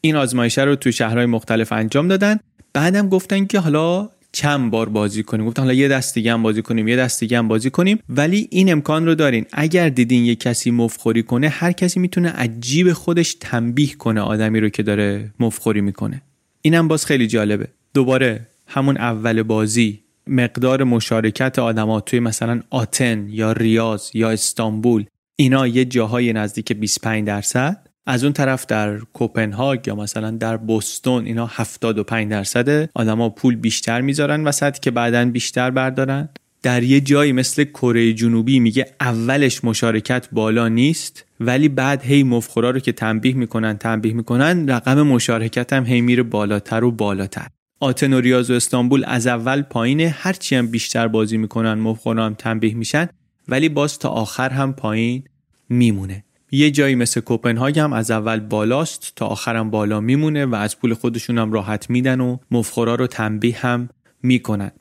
این آزمایشه رو تو شهرهای مختلف انجام دادن. بعدم گفتن که حالا چند بار بازی کنیم. گفتن حالا یه دست دیگه هم بازی کنیم یه دست دیگه هم بازی کنیم. ولی این امکان رو دارین. اگر دیدین یه کسی مفخوری کنه هر کسی می‌تونه عجیب خودش تنبیه کنه آدمی رو که داره مفخوری می‌کنه. اینم باز خیلی جالبه. دوباره همون اول بازی مقدار مشارکت آدما توی مثلا آتن یا ریاض یا استانبول اینا یه جاهای نزدیک 25 درصد. از اون طرف در کوپنهاگ یا مثلا در بوستون اینا 75 درصد آدما پول بیشتر می‌ذارن وسط که بعدا بیشتر بردارن. در یه جایی مثل کره جنوبی میگه اولش مشارکت بالا نیست ولی بعد هی مفخورا رو که تنبیه می‌کنن تنبیه می‌کنن رقم مشارکت هم هی میره بالاتر و بالاتر. آتن و ریاض و استانبول از اول پایینه هرچی هم بیشتر بازی می‌کنن مفخورا هم تنبیه میشن ولی باز تا آخر هم پایین میمونه. یه جایی مثل کوپنهاگ هم از اول بالاست تا آخرم بالا میمونه و از پول خودشون هم راحت میدن و مفخورا رو تنبیه هم می‌کنن.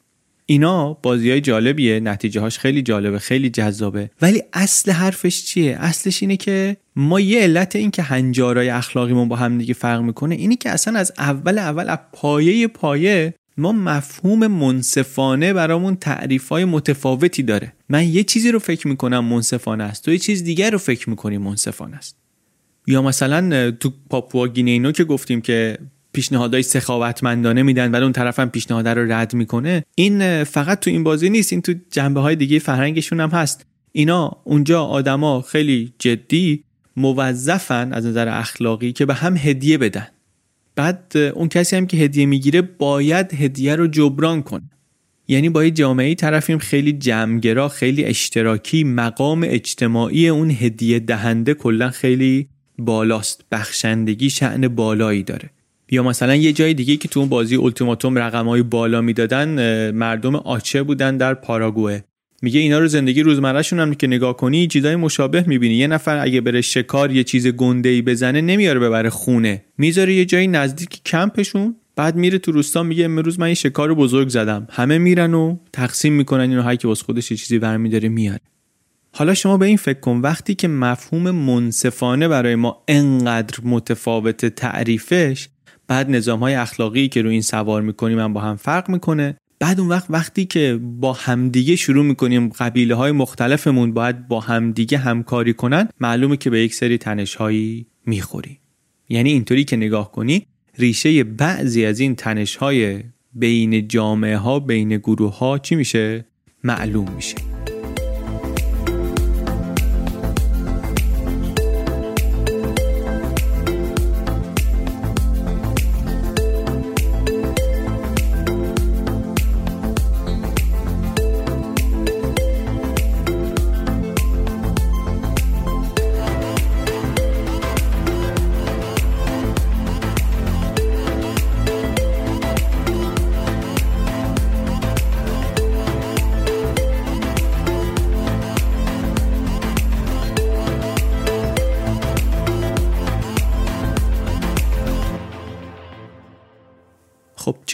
اینا بازی های جالبیه نتیجه هاش خیلی جالبه خیلی جذابه. ولی اصل حرفش چیه؟ اصلش اینه که ما یه علت این که هنجارای اخلاقیمون با هم دیگه فرق می‌کنه اینی که اصلا از اول اول از پایه پایه ما مفهوم منصفانه برامون تعریف های متفاوتی داره. من یه چیزی رو فکر می‌کنم منصفانه است. تو یه چیز دیگر رو فکر می‌کنی منصفانه است. یا مثلا تو پاپوا گینینو که گفتیم که پیشنهادهای سخاوتمندانه میدن ولی اون طرف هم پیشنهاد رو رد می‌کنه. این فقط تو این بازی نیست. این تو جنبه های دیگه فرهنگشون هم هست. اینا اونجا آدما خیلی جدی موظفن از نظر اخلاقی که به هم هدیه بدن. بعد اون کسی هم که هدیه می‌گیره باید هدیه رو جبران کنه. یعنی با یه جامعه طرفیم خیلی جمعگرا خیلی اشتراکی مقام اجتماعی اون هدیه دهنده کلا خیلی بالاست. بخشندگی شعن بالایی داره. یا مثلا یه جای دیگه که تو اون بازی التیماتوم رقمهای بالا می‌دادن مردم آچه بودن در پاراگوه میگه اینا رو زندگی روزمرهشون هم که نگاه کنی چیزای مشابه می‌بینی. یه نفر اگه بره شکار یه چیز گنده ای بزنه نمیاره ببره خونه. می‌ذاره یه جایی نزدیک کمپشون بعد میره تو روستا میگه امروز من یه شکار بزرگ زدم. همه میرن و تقسیم می‌کنن اینو هر کی واسه خودش یه چیزی برمیداره میاره. حالا شما به این فکر کن وقتی که مفهوم منصفانه برای ما انقدر متفاوت تعریفش بعد نظام های اخلاقی که رو این سوار می‌کنیم هم با هم فرق می‌کنه بعد اون وقت وقتی که با همدیگه شروع می‌کنیم قبیله های مختلفمون باید با همدیگه همکاری کنن معلومه که به یک سری تنش هایی می‌خوری. یعنی اینطوری که نگاه کنی ریشه بعضی از این تنش های بین جامعه ها بین گروه ها چی میشه؟ معلوم میشه.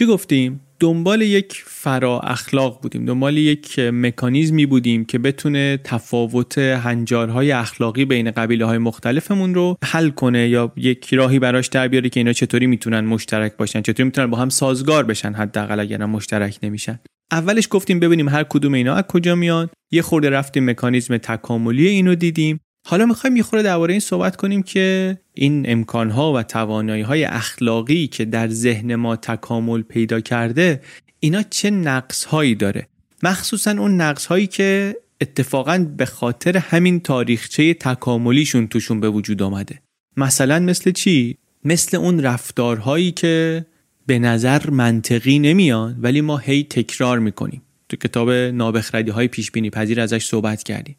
چی گفتیم؟ دنبال یک فرا اخلاق بودیم دنبال یک مکانیزمی بودیم که بتونه تفاوت هنجارهای اخلاقی بین قبیله های مختلفمون رو حل کنه یا یک راهی براش در بیاره که اینا چطوری می‌تونن مشترک باشن چطوری می‌تونن با هم سازگار بشن حداقل اگر مشترک نمیشن. اولش گفتیم ببینیم هر کدوم اینا از کجا میان. یه خورده رفتیم مکانیزم تکاملی اینو دیدیم. حالا می‌خوایم یه خورده درباره این صحبت کنیم که این امکانها و توانایی های اخلاقی که در ذهن ما تکامل پیدا کرده اینا چه نقص هایی داره؟ مخصوصا اون نقص هایی که اتفاقا به خاطر همین تاریخچه تکاملیشون توشون به وجود آمده. مثلا مثل چی؟ مثل اون رفتارهایی که به نظر منطقی نمیان ولی ما هی تکرار می‌کنیم. تو کتاب نابخردی های پیش بینی پذیر ازش صحبت کردیم.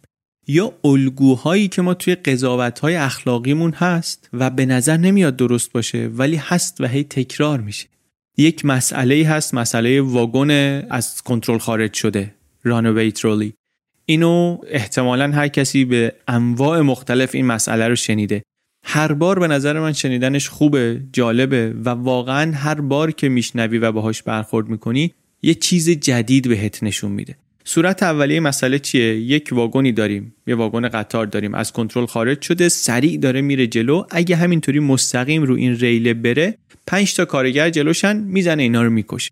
یا الگوهایی که ما توی قضاوتهای اخلاقیمون هست و به نظر نمیاد درست باشه ولی هست و هی تکرار میشه. یک مسئله هست مسئله واگن از کنترل خارج شده رانوی ترولی اینو احتمالا هر کسی به انواع مختلف این مسئله رو شنیده. هر بار به نظر من شنیدنش خوبه جالبه و واقعا هر بار که میشنوی و باهاش برخورد می‌کنی یه چیز جدید بهت نشون میده. صورت اولیه مسئله چیه؟ یک واگنی داریم یه واگن قطار داریم از کنترل خارج شده سریع داره میره جلو. اگه همینطوری مستقیم رو این ریله بره پنج تا کارگر جلوشن می‌زنه اینا رو می‌کشه.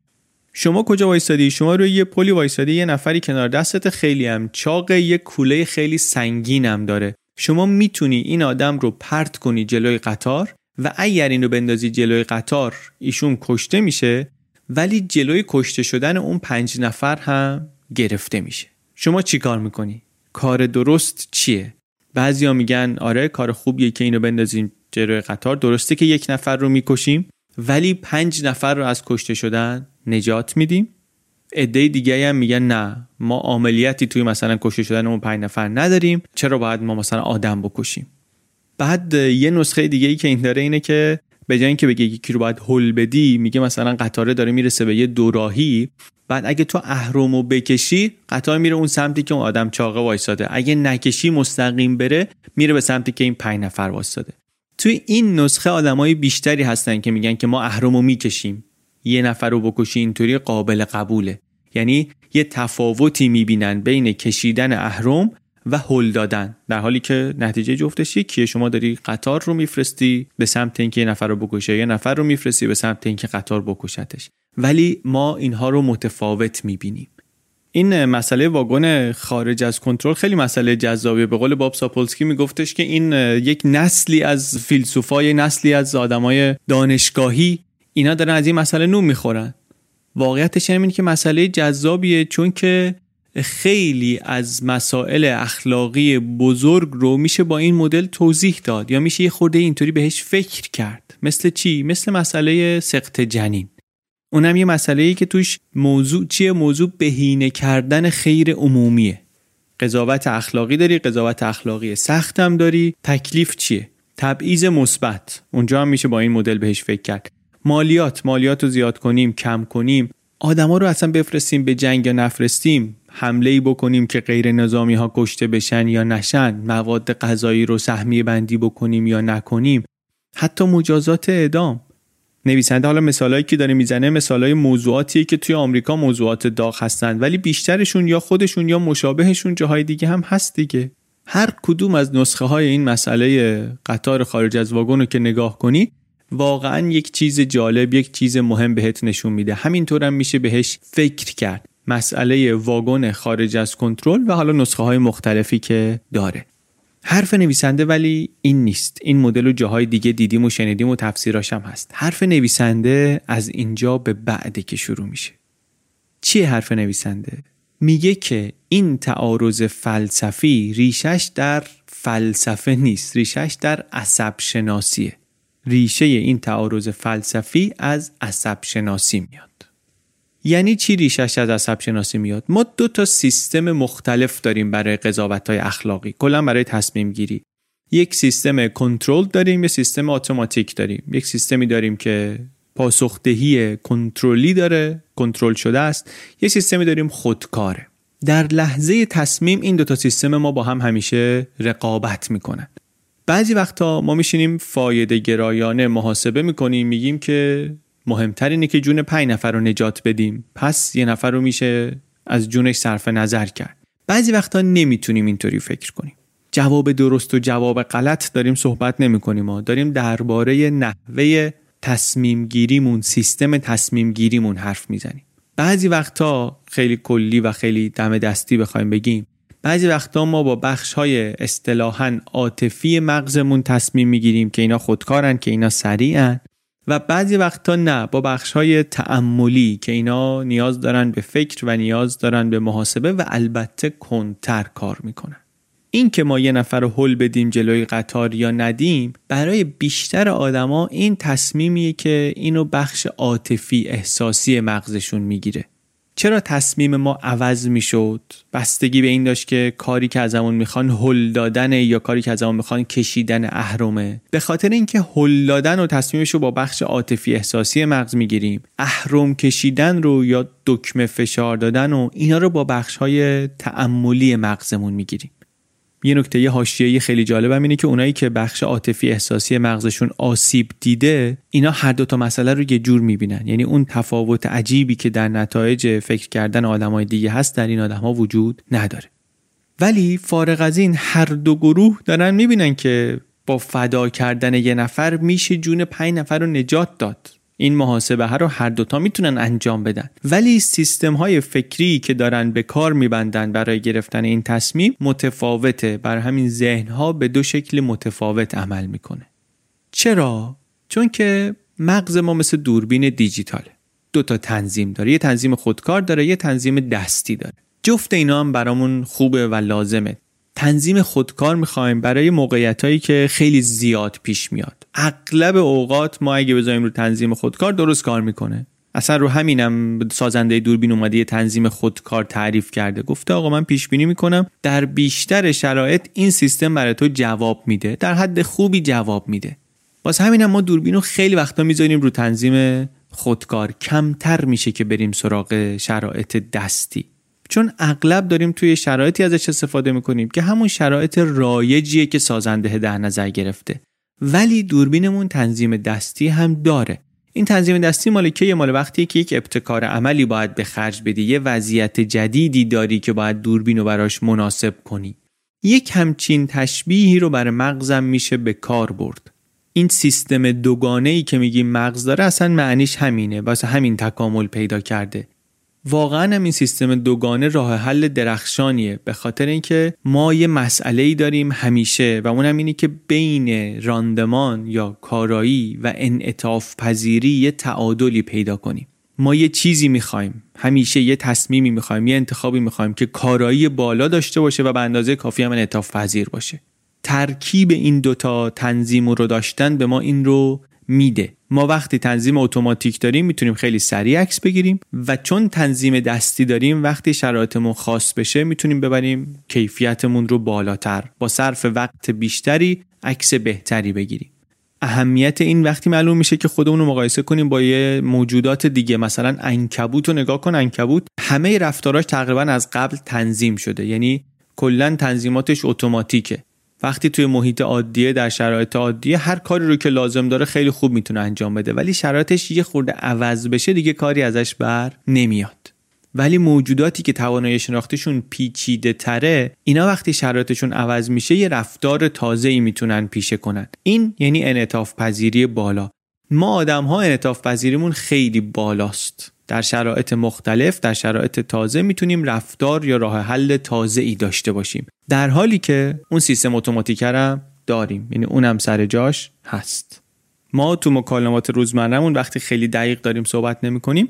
شما کجا وایسادی؟ شما رو یه پلی وایسادی یه نفری کنار دستت خیلی هم چاق یه کوله خیلی سنگین هم داره. شما می‌تونی این آدم رو پرت کنی جلوی قطار و اگر اینو بندازی جلوی قطار ایشون کشته میشه ولی جلوی کشته شدن اون پنج نفر هم گرفته میشه شما چی کار می‌کنی؟ کار درست چیه؟ بعضیا میگن آره کار خوبیه که اینو بندازیم جلوی قطار درسته که یک نفر رو می‌کشیم ولی پنج نفر رو از کشته شدن نجات میدیم عده دیگه هم میگن نه ما عملیاتی توی مثلا کشته شدن اون پنج نفر نداریم چرا باید ما مثلا آدم بکشیم بعد یه نسخه دیگه ای که این داره اینه که به جای اینکه بگه یکی رو باید هل بدی میگه مثلا قطاره داره می‌رسه به یه دوراهی. بعد اگه تو اهرمو بکشی قطار میره اون سمتی که اون آدم چاقه وایساده. اگه نکشی مستقیم بره میره به سمتی که این پنج نفر وایساده. توی این نسخه آدمای بیشتری هستن که میگن که ما اهرمو می‌کشیم. یه نفر رو بکشی اینطوری قابل قبوله. یعنی یه تفاوتی می‌بینن بین کشیدن اهرم و هل دادن. در حالی که نتیجه جفتش یکیه شما داری قطار رو میفرستی به سمت اینکه یه نفر رو بکشه یه نفر رو میفرستی به سمت اینکه قطار بکشتش. ولی ما اینها رو متفاوت می‌بینیم. این مسئله واگن خارج از کنترل خیلی مسئله جذابیه. به قول باب ساپولسکی میگفتش که این یک نسلی از فیلسوفای نسلی از آدمای دانشگاهی اینا دارن از این مسئله نوم می‌خورن. واقعیتش اینه که مسئله جذابیه چون که خیلی از مسائل اخلاقی بزرگ رو میشه با این مدل توضیح داد یا میشه یه خورده اینطوری بهش فکر کرد. مثل چی؟ مثل مسئله سقط جنین. اونم یه مسئله ای که توش موضوع چیه؟ موضوع بهینه کردن خیر عمومیه. قضاوت اخلاقی داری قضاوت اخلاقی سخت هم داری. تکلیف چیه؟ تبعیض مثبت. اونجا هم میشه با این مدل بهش فکر کرد. مالیات. مالیات رو زیاد کنیم کم کنیم. آدما رو اصلا بفرستیم به جنگ یا نفرستیم. حمله ای بکنیم که غیر نظامی ها کشته بشن یا نشن مواد غذایی رو سهمیه بندی بکنیم یا نکنیم. حتی مجازات اعدام. نویسنده حالا مثالایی که داره می‌زنه مثالای موضوعاتیه که توی آمریکا موضوعات داغ هستن ولی بیشترشون یا خودشون یا مشابهشون جاهای دیگه هم هست دیگه. هر کدوم از نسخه های این مسئله قطار خارج از واگن رو که نگاه کنی واقعا یک چیز جالب یک چیز مهم بهت نشون میده. همینطور هم میشه بهش فکر کرد. مسئله واگن خارج از کنترل و حالا نسخه های مختلفی که داره. حرف نویسنده ولی این نیست. این مدل رو جاهای دیگه دیدیم و شنیدیم و تفسیراش هم هست. حرف نویسنده از اینجا به بعده که شروع میشه. چیه حرف نویسنده؟ میگه که این تعارض فلسفی ریشش در فلسفه نیست ریشش در عصب شناسیه ریشه این تعارض فلسفی از عصب شناسی میاد. یعنی چی ریشش از عصب شناسی میاد؟ ما دو تا سیستم مختلف داریم برای قضاوت های اخلاقی. کلا برای تصمیم گیری. یک سیستم کنترل داریم یه سیستم اتوماتیک داریم. یک سیستمی داریم که پاسخدهی کنترلی داره کنترل شده است. یه سیستمی داریم خودکاره در لحظه تصمیم این دو تا سیستم ما با هم همیشه رقابت می‌کنن. بعضی وقتا ما میشینیم فایده گرایانه محاسبه می‌کنیم میگیم که مهمتر اینه که جون پنج نفر رو نجات بدیم. پس یه نفر رو میشه از جونش صرف نظر کرد. بعضی وقتا نمی‌تونیم اینطوری فکر کنیم. جواب درست و جواب غلط داریم صحبت نمی کنیم ما داریم درباره نحوه تصمیم گیریمون سیستم تصمیم گیریمون حرف می‌زنیم. بعضی وقتا خیلی کلی و خیلی دم دستی بخوایم بگیم. بعضی وقتا ما با بخش های اصطلاحا عاطفی مغزمون تصمیم می‌گیریم که اینا خودکارن که اینا سریعن. و بعضی وقتا نه با بخش های تعملی که اینا نیاز دارن به فکر و نیاز دارن به محاسبه و البته کنتر کار می‌کنن. این که ما یه نفر رو حل بدیم جلوی قطار یا ندیم برای بیشتر آدما این تصمیمیه که اینو بخش عاطفی احساسی مغزشون می‌گیره. چرا تصمیم ما عوض می‌شد؟ بستگی به این داشت که کاری که ازمون می‌خوان هل دادن یا کاری که ازمون می‌خوان کشیدن اهرمه. به خاطر اینکه هل دادن و تصمیمش رو با بخش عاطفی احساسی مغز می‌گیریم. اهرم کشیدن رو یا دکمه فشار دادن و اینا رو با بخش های تعملی مغزمون می‌گیریم. یه نکته یه حاشیه‌ای خیلی جالبم اینه که اونایی که بخش عاطفی احساسی مغزشون آسیب دیده اینا هر دو تا مسئله رو یه جور می‌بینن. یعنی اون تفاوت عجیبی که در نتایج فکر کردن آدمای دیگه هست در این آدمها وجود نداره. ولی فارغ از این هر دو گروه دارن می‌بینن که با فدا کردن یه نفر میشه جون پنج نفر رو نجات داد. این محاسبه ها رو هر دوتا می‌تونن انجام بدن. ولی سیستم های فکری که دارن به کار میبندن برای گرفتن این تصمیم متفاوته. بر همین ذهن ها به دو شکل متفاوت عمل می‌کنه. چرا؟ چون که مغز ما مثل دوربین دیجیتاله. دو تا تنظیم داره. یه تنظیم خودکار داره یه تنظیم دستی داره. جفت اینا هم برامون خوبه و لازمه. تنظیم خودکار می‌خوایم برای موقعیت هایی که خیلی زیاد پیش میاد. اغلب اوقات ما اگه بذاریم رو تنظیم خودکار درست کار می‌کنه. اصلا رو همینم سازنده دوربین اومده یه تنظیم خودکار تعریف کرده. گفته آقا من پیش بینی می‌کنم. در بیشتر شرایط این سیستم برای تو جواب میده. در حد خوبی جواب میده. باز همینم ما دوربین رو خیلی وقتا می‌ذاریم رو تنظیم خودکار. کمتر میشه که بریم سراغ شرایط دستی. چون اغلب داریم توی شرایطی ازش استفاده می‌کنیم که همون شرایط رایجیه که سازنده در نظر گرفته. ولی دوربینمون تنظیم دستی هم داره. این تنظیم دستی مال که مال وقتی که یک ابتکار عملی باید به خرج بدی یه وضعیت جدیدی داری که باید دوربین رو براش مناسب کنی. یک همچین تشبیهی رو برای مغزم میشه به کار برد. این سیستم دوگانه ای که میگیم مغز داره اصلا معنیش همینه واسه همین تکامل پیدا کرده. واقعا هم این سیستم دوگانه راه حل درخشانیه به خاطر اینکه ما یه مسئله ای داریم همیشه و اون هم اینه که بین راندمان یا کارایی و انعطاف پذیری یه تعادلی پیدا کنیم. ما یه چیزی می‌خوایم همیشه یه تصمیمی می‌خوایم یه انتخابی می‌خوایم که کارایی بالا داشته باشه و به اندازه کافی هم انعطاف پذیر باشه. ترکیب این دوتا تنظیم رو داشتن به ما این رو میده. ما وقتی تنظیم اتوماتیک داریم می‌تونیم خیلی سریع عکس بگیریم و چون تنظیم دستی داریم وقتی شرایطمون خاص بشه می‌تونیم ببریم کیفیتمون رو بالاتر. با صرف وقت بیشتری عکس بهتری بگیریم. اهمیت این وقتی معلوم میشه که خودمون رو مقایسه کنیم با یه موجودات دیگه مثلا انکبوت رو نگاه کن انکبوت همه رفتاراش تقریبا از قبل تنظیم شده. یعنی کلا تنظیماتش اتوماتیکه. وقتی توی محیط عادیه در شرایط عادیه هر کاری رو که لازم داره خیلی خوب می‌تونه انجام بده. ولی شرایطش یه خورده عوض بشه دیگه کاری ازش بر نمیاد. ولی موجوداتی که توانایی شناختشون پیچیده تره اینا وقتی شرایطشون عوض میشه یه رفتار تازه ای می‌تونن پیشه کنن. این یعنی انعطاف پذیری بالا. ما آدم ها انعطاف پذیریمون خیلی بالاست. در شرایط مختلف در شرایط تازه می‌تونیم رفتار یا راه حل تازه ای داشته باشیم. در حالی که اون سیستم اتوماتیک داریم یعنی اونم سر جاش هست. ما تو مکالمات روزمرهمون وقتی خیلی دقیق داریم صحبت نمی کنیم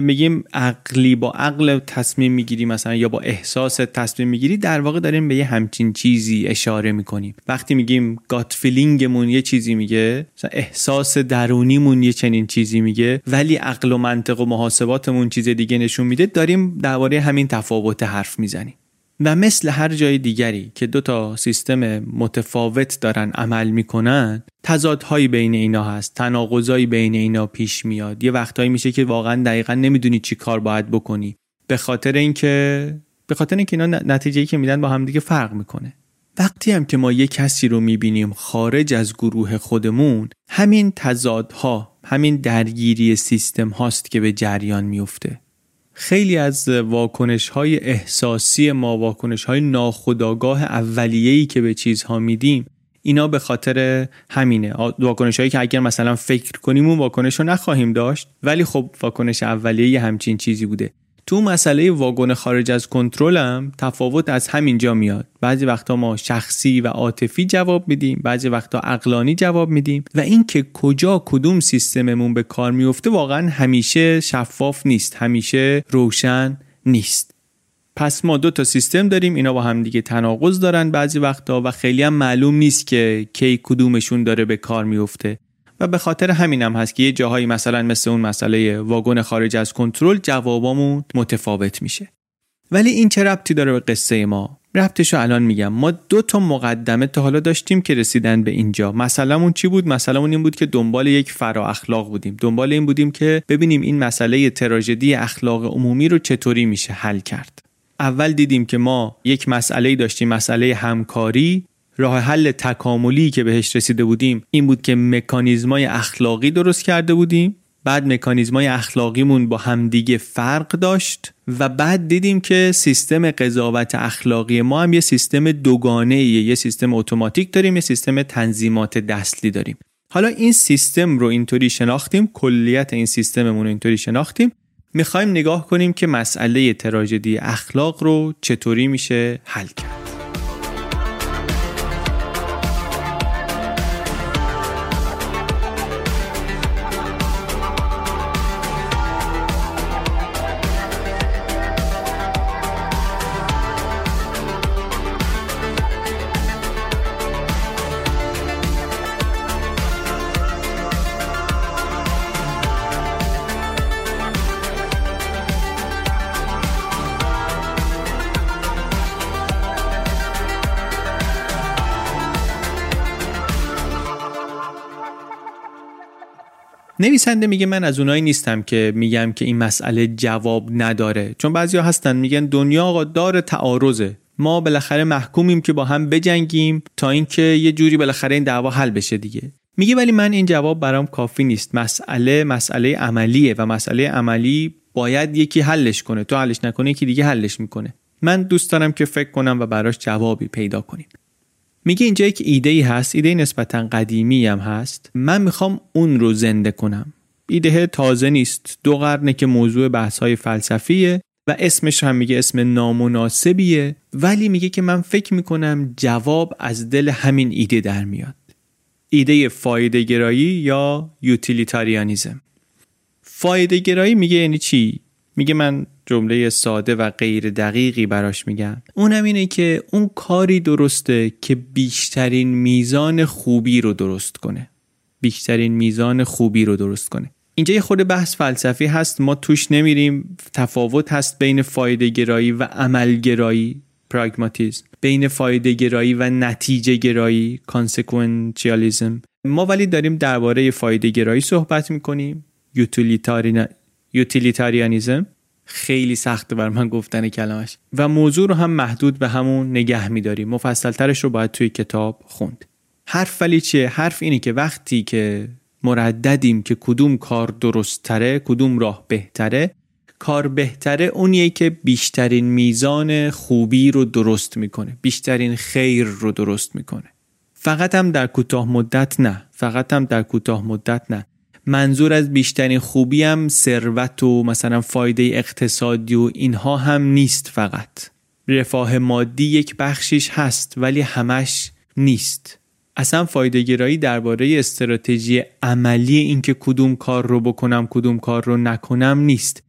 میگیم عقلی با عقل تصمیم می‌گیری مثلا یا با احساس تصمیم می‌گیری در واقع داریم به یه همچین چیزی اشاره می‌کنیم. وقتی میگیم گات فیلینگمون یه چیزی میگه مثلا احساس درونیمون یه چنین چیزی میگه ولی عقل و منطق و محاسباتمون چیز دیگه نشون میده داریم درباره همین تفاوت حرف می‌زنیم. و مثل هر جای دیگری که دو تا سیستم متفاوت دارن عمل می‌کنن تضادهایی بین اینا هست تناقضایی بین اینا پیش میاد. یه وقتهایی میشه که واقعا دقیقا نمی‌دونی چی کار باید بکنی. به خاطر اینکه به خاطر اینکه اینا نتیجه که میدن با همدیگه فرق می‌کنه. وقتی هم که ما یه کسی رو می‌بینیم خارج از گروه خودمون همین تضادها همین درگیری سیستم هاست که به جریان میفته خیلی از واکنش های احساسی ما واکنش های ناخودآگاه اولیه‌ای که به چیزها میدیم اینا به خاطر همینه. واکنش هایی که اگر مثلا فکر کنیم اون واکنش رو نخواهیم داشت ولی خب واکنش اولیه همچین چیزی بوده. تو مسئله واگن خارج از کنترلم تفاوت از همینجا میاد. بعضی وقتا ما شخصی و عاطفی جواب میدیم بعضی وقتا عقلانی جواب میدیم و اینکه کجا کدوم سیستممون به کار میفته واقعا همیشه شفاف نیست همیشه روشن نیست. پس ما دو تا سیستم داریم اینا با هم دیگه تناقض دارن بعضی وقتا و خیلی هم معلوم نیست که کی کدومشون داره به کار میفته. و به خاطر همینم هست که یه جاهایی مثلا مثل اون مسئله واگن خارج از کنترل جوابامون متفاوت میشه. ولی این چه ربطی داره به قصه ما؟ ربطش رو الان میگم. ما دو تا مقدمه تا حالا داشتیم که رسیدن به اینجا. مثلا چی بود؟ مثلا این بود که دنبال یک فرا اخلاق بودیم. دنبال این بودیم که ببینیم این مسئله تراژدی اخلاق عمومی رو چطوری میشه حل کرد. اول دیدیم که ما یک مسئله داشتیم مسئله همکاری. راه حل تکاملی که بهش رسیده بودیم این بود که مکانیزمای اخلاقی درست کرده بودیم. بعد مکانیزمای اخلاقیمون با همدیگه فرق داشت و بعد دیدیم که سیستم قضاوت اخلاقی ما هم یه سیستم دوگانه یه سیستم اتوماتیک داریم یه سیستم تنظیمات دستی داریم. حالا این سیستم رو اینطوری شناختیم کلیت این سیستممون رو اینطوری شناختیم. می‌خوایم نگاه کنیم که مسئله تراژدی اخلاق رو چطوری میشه حل کرد. نویسنده میگه من از اونایی نیستم که میگم که این مسئله جواب نداره. چون بعضیا هستن میگن دنیا آقا داره تعارضه. ما بالاخره محکومیم که با هم بجنگیم تا اینکه یه جوری بالاخره این دعوا حل بشه دیگه. میگه ولی من این جواب برام کافی نیست. مسئله مسئله عملیه و مسئله عملی باید یکی حلش کنه. تو حلش نکنه یکی دیگه حلش می‌کنه. من دوست دارم که فکر کنم و براش جوابی پیدا کنیم. میگه اینجا یک ایده ای هست ایده نسبتا قدیمی هم هست. من می‌خوام اون رو زنده کنم. ایده تازه نیست. دو قرنه که موضوع بحث های فلسفیه و اسمش هم میگه اسم نامناسبیه ولی میگه که من فکر می‌کنم جواب از دل همین ایده در میاد. ایده فایده گرایی یا یوتیلیتاریانیزم. فایده گرایی میگه یعنی چی؟ میگه من جمله ساده و غیر دقیقی براش میگم اونم اینه که اون کاری درسته که بیشترین میزان خوبی رو درست کنه. بیشترین میزان خوبی رو درست کنه. اینجا یه خود بحث فلسفی هست. ما توش نمیریم. تفاوت هست بین فایده گرایی و عمل گرایی پراگماتیزم بین فایده گرایی و نتیجه گرایی ما ولی داریم درباره فایده گرایی صحبت می‌کنیم. یوتیلیتاریانیزم خیلی سخته بر من گفتن کلمش و موضوع رو هم محدود به همون نگه میداریم. مفصلترش رو باید توی کتاب خوند. حرف ولی چیه؟ حرف اینه که وقتی که مرددیم که کدوم کار درست تره کدوم راه بهتره کار بهتره اونیه که بیشترین میزان خوبی رو درست می‌کنه. بیشترین خیر رو درست می‌کنه. فقط هم در کوتاه مدت نه. فقط هم در کوتاه مدت نه. منظور از بیشترین خوبی هم ثروت و مثلا فایده اقتصادی و اینها هم نیست فقط. رفاه مادی یک بخشیش هست ولی همش نیست. اصلا فایده گرایی درباره استراتژی عملی اینکه کدوم کار رو بکنم کدوم کار رو نکنم نیست.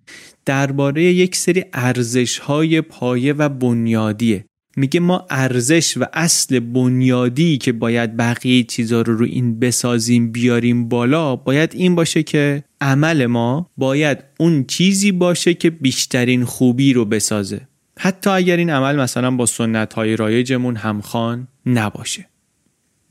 درباره یک سری ارزش های پایه و بنیادیه. میگه ما ارزش و اصل بنیادی که باید بقیه چیزا رو رو این بسازیم بیاریم بالا باید این باشه که عمل ما باید اون چیزی باشه که بیشترین خوبی رو بسازه. حتی اگر این عمل مثلا با سنت های رایجمون همخوان نباشه.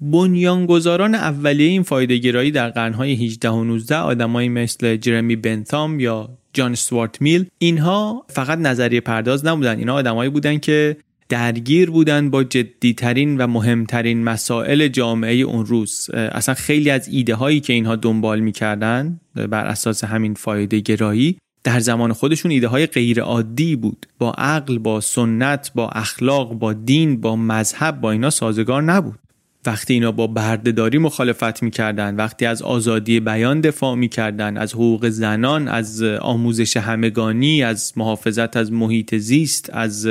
بنیانگذاران اولیه این فایدهگرایی در قرنهای 18 و 19 آدمایی مثل جرمی بنتام یا جان استوارت میل اینها فقط نظریه پرداز نبودن. اینها آدمایی بودن که درگیر بودن با جدیترین و مهمترین مسائل جامعه اون روز. اصلا خیلی از ایده هایی که اینها دنبال می‌کردن بر اساس همین فایده گرایی در زمان خودشون ایده های غیر عادی بود. با عقل با سنت با اخلاق با دین با مذهب با اینا سازگار نبود. وقتی اینا با بردهداری مخالفت می‌کردن وقتی از آزادی بیان دفاع می‌کردن از حقوق زنان از آموزش همگانی از محافظت از محیط زیست از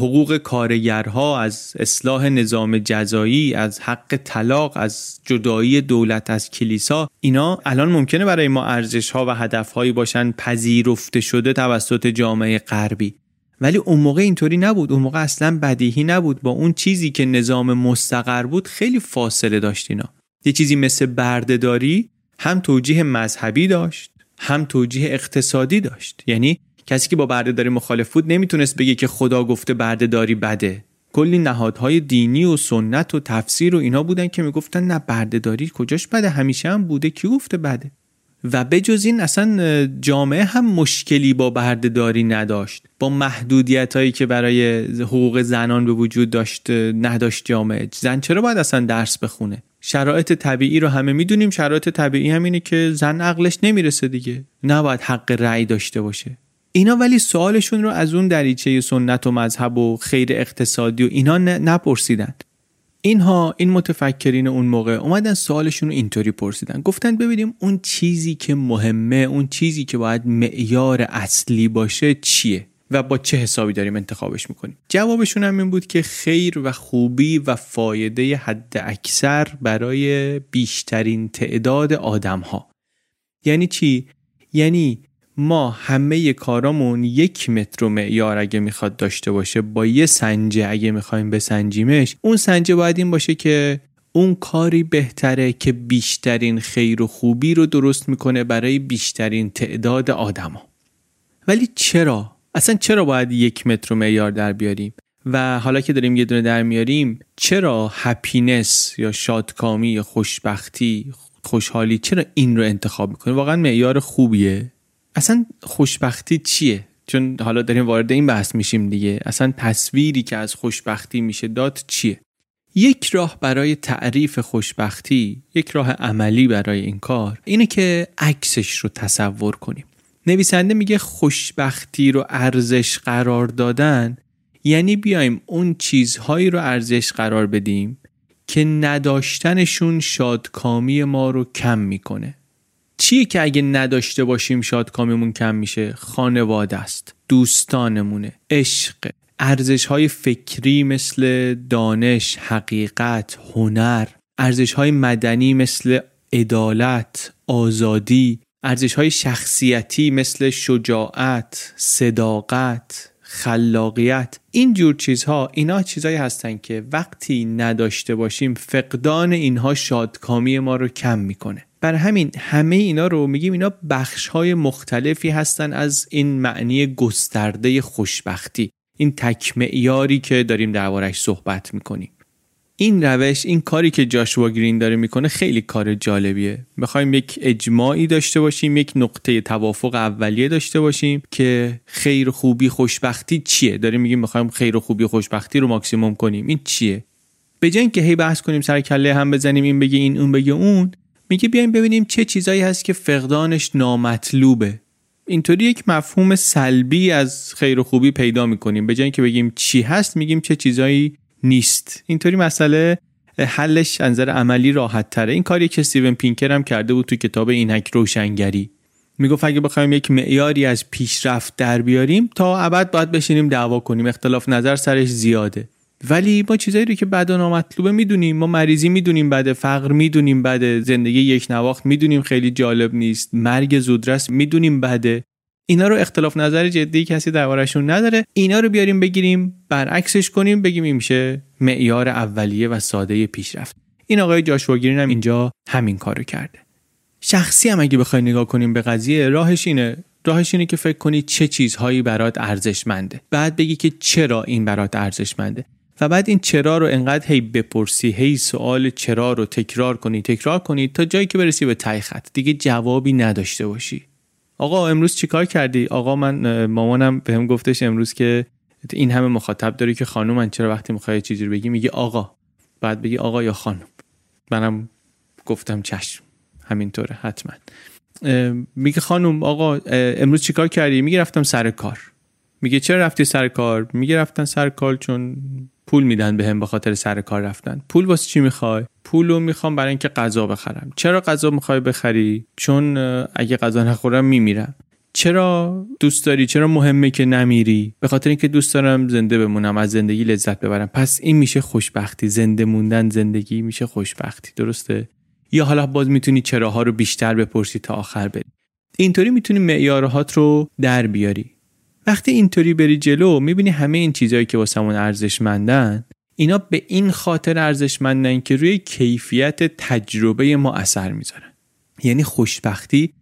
حقوق کارگرها از اصلاح نظام جزایی از حق طلاق از جدایی دولت از کلیسا اینا الان ممکنه برای ما ارزش ها و هدف هایی باشن پذیرفته شده توسط جامعه غربی. ولی اون موقع اینطوری نبود. اون موقع اصلا بدیهی نبود. با اون چیزی که نظام مستقر بود خیلی فاصله داشت اینا. یه چیزی مثل بردهداری هم توجیه مذهبی داشت هم توجیه اقتصادی داشت. یعنی کسی که با بردهداری مخالف بود نمی‌تونست بگه که خدا گفته بردهداری بده. کلی نهادهای دینی و سنت و تفسیر و اینا بودن که می‌گفتن نه بردهداری کجاش بده؟ همیشه هم بوده. کی گفته بده؟ و بجز این اصلا جامعه هم مشکلی با بردهداری نداشت. با محدودیت هایی که برای حقوق زنان به وجود داشت نداشت جامعه. زن چرا باید اصلا درس بخونه؟ شرایط طبیعی رو همه می‌دونیم. شرایط طبیعی هم اینه که زن عقلش نمی‌رسه دیگه. نباید حق رأی داشته باشه. اینا ولی سوالشون رو از اون دریچه سنت و مذهب و خیر اقتصادی و اینا نپرسیدند اینها این متفکرین اون موقع اومدن سوالشون رو اینطوری پرسیدن. گفتن ببینیم اون چیزی که مهمه اون چیزی که باید معیار اصلی باشه چیه و با چه حسابی داریم انتخابش می‌کنیم. جوابشون هم این بود که خیر و خوبی و فایده حد اکثر برای بیشترین تعداد آدم ها یعنی چی؟ یعنی ما همه کارامون یک متر و معیار اگه می‌خواد داشته باشه با یه سنجه اگه می‌خوایم بسنجیمش اون سنجه باید این باشه که اون کاری بهتره که بیشترین خیر و خوبی رو درست می‌کنه برای بیشترین تعداد آدما. ولی چرا؟ اصلا چرا باید یک متر و معیار در بیاریم؟ و حالا که داریم یه دونه در میاریم چرا هپینس یا شادکامی یا خوشبختی خوشحالی چرا این رو انتخاب می‌کنه واقعا معیار خوبیه. اصلا خوشبختی چیه؟ چون حالا داریم وارد این بحث میشیم دیگه. اصلا تصویری که از خوشبختی میشه داد چیه؟ یک راه برای تعریف خوشبختی یک راه عملی برای این کار اینه که عکسش رو تصور کنیم. نویسنده میگه خوشبختی رو ارزش قرار دادن یعنی بیایم اون چیزهایی رو ارزش قرار بدیم که نداشتنشون شادکامی ما رو کم می‌کنه. چیه که اگه نداشته باشیم شادکامیمون کم میشه؟ خانواده است دوستانمونه عشق. ارزش های فکری مثل دانش حقیقت هنر. ارزش های مدنی مثل عدالت آزادی. ارزش های شخصیتی مثل شجاعت صداقت. خلاقیت. این جور چیزها اینا چیزهایی هستن که وقتی نداشته باشیم فقدان اینها شادکامی ما رو کم می‌کنه. بر همین همه اینا رو میگیم اینا بخش های مختلفی هستن از این معنی گسترده خوشبختی. این تک که داریم دربارش صحبت می‌کنیم. این روش این کاری که جاشوا گرین داره می‌کنه خیلی کار جالبیه. می‌خوایم یک اجماعی داشته باشیم یک نقطه توافق اولیه داشته باشیم که خیر خوبی خوشبختی چیه؟ داریم میگیم می‌خوایم خیر خوبی خوشبختی رو ماکسیموم کنیم. این چیه؟ به جای اینکه هی بحث کنیم سر کله هم بزنیم این بگه این اون بگه اون میگه بیایم ببینیم چه چیزایی هست که فقدانش نامطلوبه. اینطوری یک مفهوم سلبی از خیر و خوبی پیدا می‌کنیم. به جای اینکه بگیم چی هست میگیم چه چیزایی نیست. اینطوری مسئله حلش نظر عملی راحت تره. این کاری که استیون پینکر هم کرده بود تو کتاب اینک روشنگری. می‌گفت اگه بخوایم یک معیاری از پیشرفت در بیاریم تا ابد باید بشینیم دعوا کنیم. اختلاف نظر سرش زیاده. ولی ما چیزایی رو که بد و نامطلوبه می‌دونیم. ما مریضی می‌دونیم بده فقر می‌دونیم بده. زندگی یک نواخت می‌دونیم خیلی جالب نیست. مرگ زودرس می‌دونیم بده. اینا رو اختلاف نظر جدی کسی دربارشون نداره. اینا رو بیاریم بگیریم برعکسش کنیم بگیم این میشه معیار اولیه و ساده پیشرفت. این آقای جاشواگیرین هم اینجا همین کارو کرده. شخصی هم اگه بخوای نگاه کنیم به قضیه راهش اینه. راهش اینه که فکر کنی چه چیزهایی برات ارزشمنده. بعد بگی که چرا این برات ارزشمنده. و بعد این چرا رو انقدر هی بپرسی هی سوال چرا رو تکرار کنی تکرار کنی تا جایی که برسی به تای خط. دیگه جوابی نداشته باشی. آقا امروز چیکار کردی؟ آقا من مامانم بهم گفتش امروز که این همه مخاطب داری که خانم من چرا وقتی می‌خوای چیزی رو بگی میگی آقا. بعد بگی آقا یا خانم. منم گفتم چشم. همینطوره حتما. میگه خانم آقا امروز چیکار کردی؟ میگه رفتم سر کار. میگه چرا رفتی سر کار؟ میگه رفتن سر کار چون پول میدن بهم به خاطر سر کار رفتن. پول واسه چی می‌خوای؟ پولو می‌خوام برای اینکه غذا بخرم. چرا غذا می‌خوای بخری؟ چون اگه غذا نخورم میمیرم. چرا دوست داری؟ چرا مهمه که نمیری؟ به خاطر اینکه دوست دارم زنده بمونم از زندگی لذت ببرم. پس این میشه خوشبختی. زنده موندن زندگی میشه خوشبختی. درسته؟ یا حالا باز می‌تونی چراها رو بیشتر بپرسی تا آخر بری. اینطوری می‌تونی معیارهات رو در بیاری. وقتی اینطوری بری جلو می‌بینی همه این چیزهایی که واسمون ارزشمندن اینا به این خاطر ارزشمندن که روی کیفیت تجربه ما اثر می‌ذارن. یعنی خوشبختی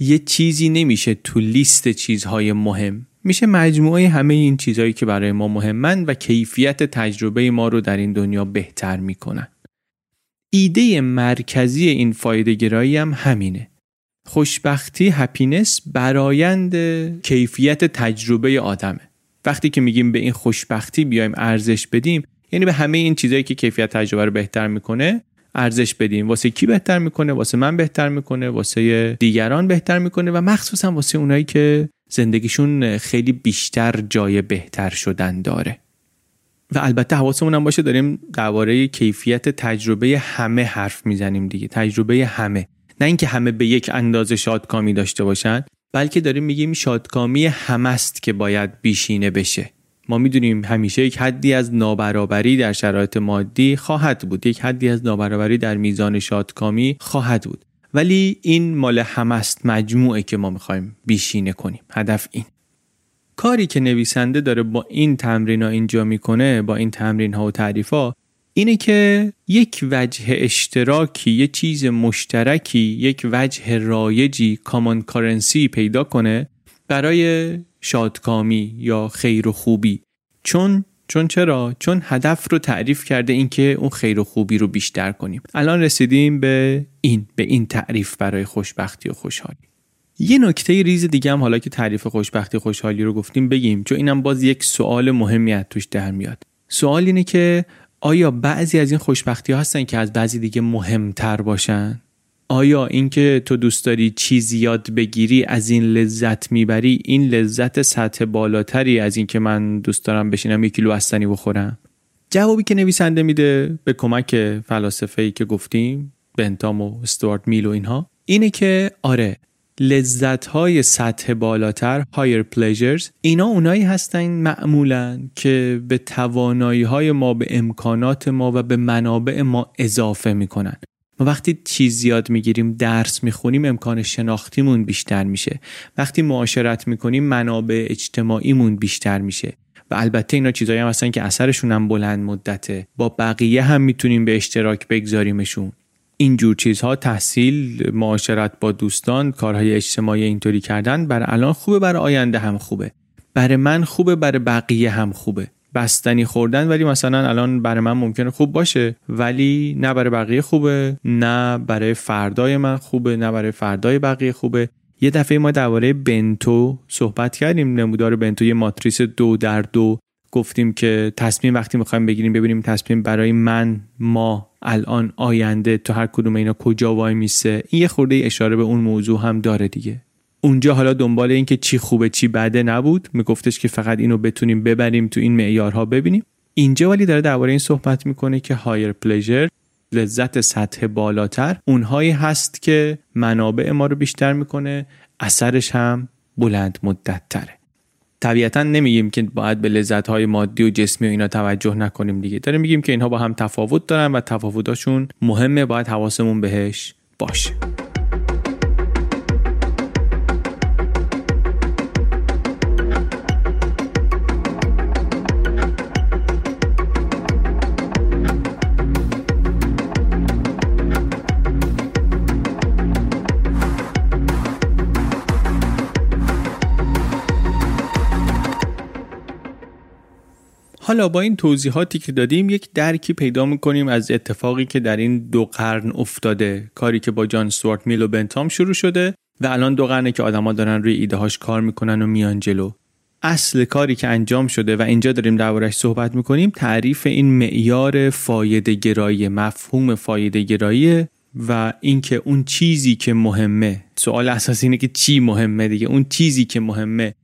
یه چیزی نمیشه تو لیست چیزهای مهم. میشه مجموعه همه این چیزهایی که برای ما مهمن و کیفیت تجربه ما رو در این دنیا بهتر می‌کنن. ایده مرکزی این فایده گرایی هم همینه. خوشبختی هپینس برایند کیفیت تجربه آدمه. وقتی که میگیم به این خوشبختی بیایم ارزش بدیم یعنی به همه این چیزهایی که کیفیت تجربه رو بهتر می‌کنه ارزش بدیم. واسه کی بهتر می‌کنه؟ واسه من بهتر می‌کنه واسه دیگران بهتر می‌کنه و مخصوصا واسه اونایی که زندگیشون خیلی بیشتر جای بهتر شدن داره. و البته حواسمون هم باشه داریم درباره کیفیت تجربه همه حرف می‌زنیم دیگه. تجربه همه. نه اینکه همه به یک اندازه شادکامی داشته باشن بلکه داریم میگیم شادکامی همست که باید بیشینه بشه. ما می‌دونیم همیشه یک حدی از نابرابری در شرایط مادی خواهد بود. یک حدی از نابرابری در میزان شادکامی خواهد بود. ولی این مال همست مجموعه که ما می‌خوایم بیشینه کنیم. هدف این. کاری که نویسنده داره با این تمرین ها اینجا می‌کنه با این تمرین ها و تعریف ها اینه که یک وجه اشتراکی یه چیز مشترکی یک وجه رایجی کامان کارنسی پیدا کنه برای شادکامی یا خیر و خوبی. چون چون چرا؟ چون هدف رو تعریف کرده اینکه اون خیر و خوبی رو بیشتر کنیم. الان رسیدیم به این به این تعریف برای خوشبختی و خوشحالی. یه نکته ریز دیگه هم حالا که تعریف خوشبختی خوشحالی رو گفتیم بگیم چون اینم باز یک سوال مهمی از توش در میاد. سوال اینه که آیا بعضی از این خوشبختی هستن که از بعضی دیگه مهمتر باشن؟ آیا اینکه تو دوست داری چیز یاد بگیری از این لذت می‌بری این لذت سطح بالاتری از اینکه من دوست دارم بشینم یک کیلو استنی بخورم؟ جوابی که نویسنده میده به کمک فلاسفه ای که گفتیم بنتام و استوارت میل و اینها اینه که آره لذت های سطح بالاتر higher pleasures اینا اونایی هستن معمولا که به توانایی های ما به امکانات ما و به منابع ما اضافه می‌کنن. ما وقتی چیز زیاد می‌گیریم درس می‌خونیم امکان شناختیمون بیشتر میشه. وقتی معاشرت می‌کنیم منابع اجتماعیمون بیشتر میشه. و البته اینا چیزایی هم هستن که اثرشون هم بلند مدته. با بقیه هم می‌تونیم به اشتراک بگذاریمشون. اینجور چیزها تحصیل معاشرت با دوستان کارهای اجتماعی اینطوری کردن برای الان خوبه برای آینده هم خوبه. برای من خوبه برای بقیه هم خوبه. بستنی خوردن ولی مثلا الان برای من ممکنه خوب باشه ولی نه برای بقیه خوبه نه برای فردای من خوبه نه برای فردای بقیه خوبه. یه دفعه ما درباره بنتو صحبت کردیم نمودار بنتو یه ماتریس دو در دو. گفتیم که تصمیم وقتی می‌خوایم بگیریم ببینیم تصمیم برای من ما الان آینده تو هر کدوم اینا کجا وای میسه. این یه خورده اشاره به اون موضوع هم داره دیگه. اونجا حالا دنبال این که چی خوبه چی بده نبود. میگفتش که فقط اینو بتونیم ببریم تو این معیارها ببینیم. اینجا ولی داره درباره این صحبت می‌کنه که هایر پلژر لذت سطح بالاتر. اونهایی هست که منابع ما رو بیشتر می‌کنه اثرش هم بلند مدت تره. طبیعتا نمیگیم که باید به لذت های مادی و جسمی و اینا توجه نکنیم دیگه. داریم میگیم که اینها با هم تفاوت دارن و تفاوتاشون مهمه باید حواسمون بهش باشه. حالا با این توضیحاتی که دادیم یک درکی پیدا می‌کنیم از اتفاقی که در این دو قرن افتاده. کاری که با جان سوارت میل و بنتام شروع شده و الان دو قرنه که آدما دارن روی ایده هاش کار می‌کنن و میان جلو. اصل کاری که انجام شده و اینجا داریم دربارش صحبت می‌کنیم تعریف این معیار فایده گرایی مفهوم فایده گرایی و اینکه اون چیزی که مهمه. سوال اساسی اینه که چی مهمه دیگه؟ اون چیزی که مهمه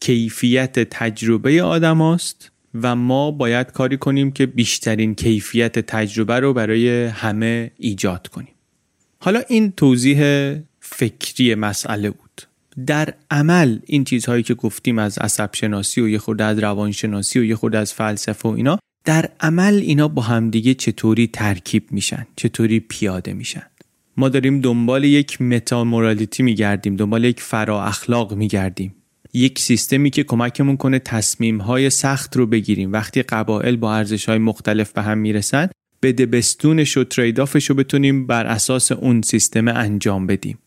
کیفیت تجربه آدم و ما باید کاری کنیم که بیشترین کیفیت تجربه رو برای همه ایجاد کنیم. حالا این توضیح فکری مسئله بود. در عمل این چیزهایی که گفتیم از عصب شناسی و یه خورده از روانشناسی و یه خورده از فلسفه و اینا در عمل اینا با همدیگه چطوری ترکیب میشن چطوری پیاده میشن؟ ما داریم دنبال یک متامورالیتی میگردیم دنبال یک فرا اخلاق میگردیم. یک سیستمی که کمکمون کنه تصمیم های سخت رو بگیریم. وقتی قبایل با ارزش های مختلف به هم می‌رسن بده بستونش و trade-off ش رو بتونیم بر اساس اون سیستم انجام بدیم.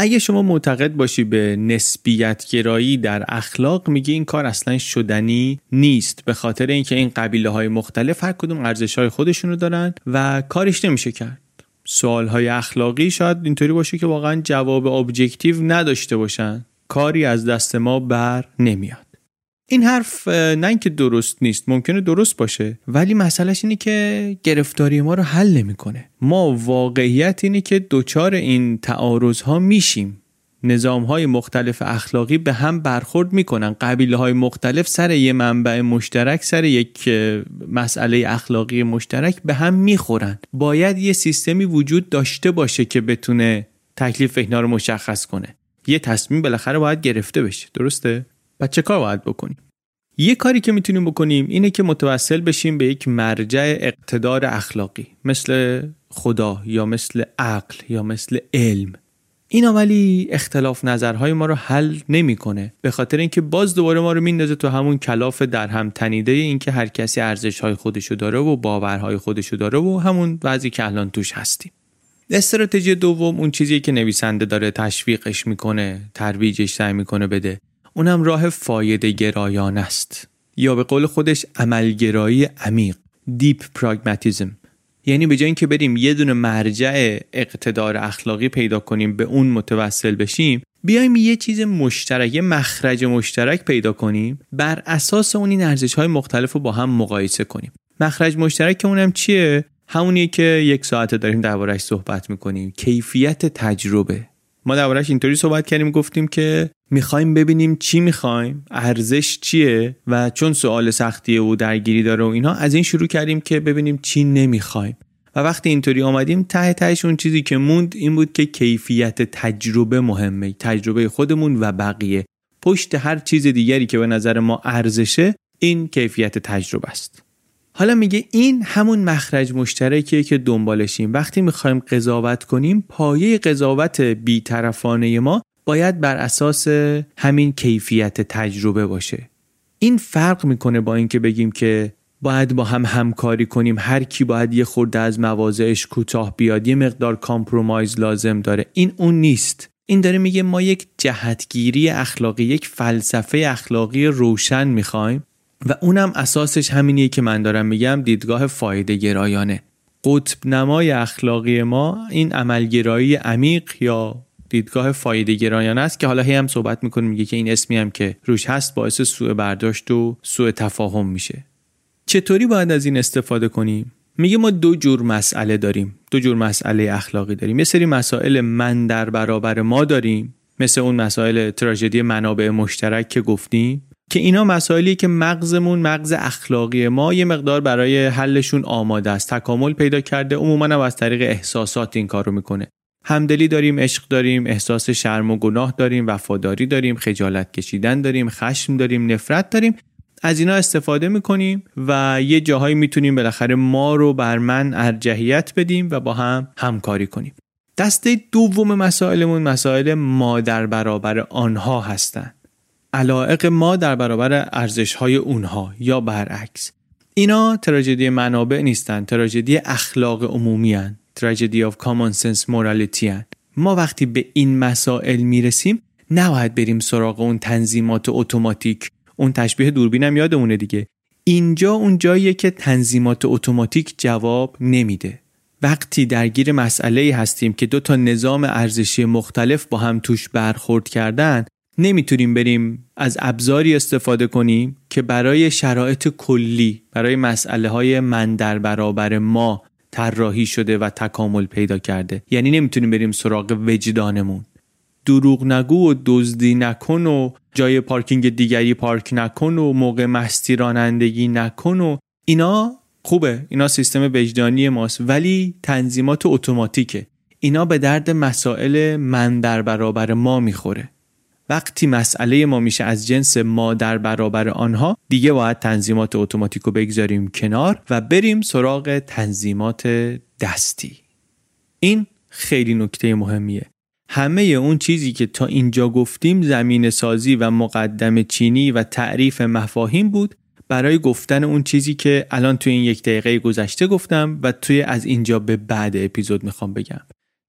اگه شما معتقد باشی به نسبیت گرایی در اخلاق میگی این کار اصلا شدنی نیست. به خاطر اینکه این قبیله های مختلف هر کدوم ارزش های خودشونو دارن و کارش نمیشه کرد. سوال های اخلاقی شاید اینطوری باشه که واقعا جواب objective نداشته باشن. کاری از دست ما بر نمیاد. این حرف نه اینکه درست نیست ممکنه درست باشه ولی مسئلهش اینه که گرفتاری ما رو حل نمی‌کنه. ما واقعیت اینه که دوچار این تعارض ها میشیم. نظام های مختلف اخلاقی به هم برخورد می‌کنن. قبیله های مختلف سر یه منبع مشترک سر یک مسئله اخلاقی مشترک به هم می‌خورن. باید یه سیستمی وجود داشته باشه که بتونه تکلیف اینا رو مشخص کنه. یه تصمیم بالاخره باید گرفته بشه. درسته؟ و چه کار باید بکنیم؟ یه کاری که می‌تونیم بکنیم اینه که متوسل بشیم به یک مرجع اقتدار اخلاقی مثل خدا یا مثل عقل یا مثل علم. اینا ولی اختلاف نظرهای ما رو حل نمی‌کنه. به خاطر اینکه باز دوباره ما رو میندازه تو همون کلاف در هم تنیده اینکه هر کسی ارزش های خودشو داره و باورهای خودشو داره و همون وضعی که الان توش هستیم. استراتژی دوم اون چیزی که نویسنده داره تشویقش می‌کنه ترویجش سعی می‌کنه بده. اونم راه فایده گرایان است. یا به قول خودش عملگرایی عمیق دیپ پراگماتیزم یعنی به جای اینکه بریم یه دونه مرجع اقتدار اخلاقی پیدا کنیم به اون متوسل بشیم بیایم یه چیز مشترک یه مخرج مشترک پیدا کنیم بر اساس اون این ارزش های مختلف رو با هم مقایسه کنیم. مخرج مشترک اونم چیه؟ همونیه که یک ساعته داریم دربارهش صحبت می‌کنیم. کیفیت تجربه. ما دربارهش اینطوری صحبت کردیم گفتیم که می‌خوایم ببینیم چی می‌خوایم ارزش چیه و چون سوال سختیه و درگیری داره و اینا از این شروع کردیم که ببینیم چی نمی‌خوایم. و وقتی اینطوری آمدیم ته تهش اون چیزی که موند این بود که کیفیت تجربه مهمه تجربه خودمون و بقیه. پشت هر چیز دیگری که به نظر ما ارزشه این کیفیت تجربه است. حالا میگه این همون مخرج مشترکیه که دنبالشیم وقتی می‌خوایم قضاوت کنیم پایه قضاوت بیطرفانه ما باید بر اساس همین کیفیت تجربه باشه. این فرق می‌کنه با اینکه بگیم که باید با هم همکاری کنیم. هر کی باید یه خورده از مواضعش کوتاه بیاد یه مقدار کامپرومایز لازم داره. این اون نیست. این داره میگه ما یک جهتگیری اخلاقی یک فلسفه اخلاقی روشن می‌خوایم. و اونم اساسش همینیه که من دارم میگم دیدگاه فایده گرایانه. قطب نمای اخلاقی ما این عملگرایی عمیق یا دیدگاه فایده گرایانه است که حالا هی هم صحبت می‌کنیم میگه که این اسمی هم که روش هست باعث سوء برداشت و سوء تفاهم میشه. چطوری باید از این استفاده کنیم؟ میگه ما دو جور مسئله داریم دو جور مسئله اخلاقی داریم. یه سری مسائل من در برابر ما داریم مثل اون مسائل تراژدی منابع مشترک که گفتیم. که اینا مسائلی که مغزمون مغز اخلاقی ما یه مقدار برای حلشون آماده است. تکامل پیدا کرده عموما هم از طریق احساسات این کارو می‌کنه. همدلی داریم عشق داریم احساس شرم و گناه داریم وفاداری داریم خجالت کشیدن داریم خشم داریم نفرت داریم. از اینا استفاده می‌کنیم و یه جاهایی می‌تونیم بالاخره ما رو بر من ارجحیت بدیم و با هم همکاری کنیم. دسته دوم مسائلمون مسائل ما در برابر آنها هستند علائق ما در برابر ارزش های اونها یا برعکس اینا تراژدی منابع نیستن تراژدی اخلاق عمومی هن. تراژدی of common sense morality هن. ما وقتی به این مسائل می‌رسیم نباید بریم سراغ اون تنظیمات اتوماتیک اون تشبیه دوربینم یادمونه دیگه اینجا اون جاییه که تنظیمات اتوماتیک جواب نمیده وقتی درگیر مسئله هستیم که دو تا نظام ارزشی مختلف با هم توش برخورد کردن نمی‌تونیم بریم از ابزاری استفاده کنیم که برای شرایط کلی برای مسئله های من در برابر ما طراحی شده و تکامل پیدا کرده. یعنی نمی‌تونیم بریم سراغ وجدانمون. دروغ نگو و دزدی نکن و جای پارکینگ دیگری پارک نکن و موقع مستی رانندگی نکن و اینا خوبه. اینا سیستم وجدانی ماست ولی تنظیمات اتوماتیکه. اینا به درد مسائل من در برابر ما می‌خوره. وقتی مسئله ما میشه از جنس ما در برابر آنها دیگه باید تنظیمات اتوماتیک رو بگذاریم کنار و بریم سراغ تنظیمات دستی. این خیلی نکته مهمیه. همه اون چیزی که تا اینجا گفتیم زمین سازی و مقدم چینی و تعریف مفاهیم بود. برای گفتن اون چیزی که الان توی این یک دقیقه گذشته گفتم و توی از اینجا به بعد اپیزود می‌خوام بگم.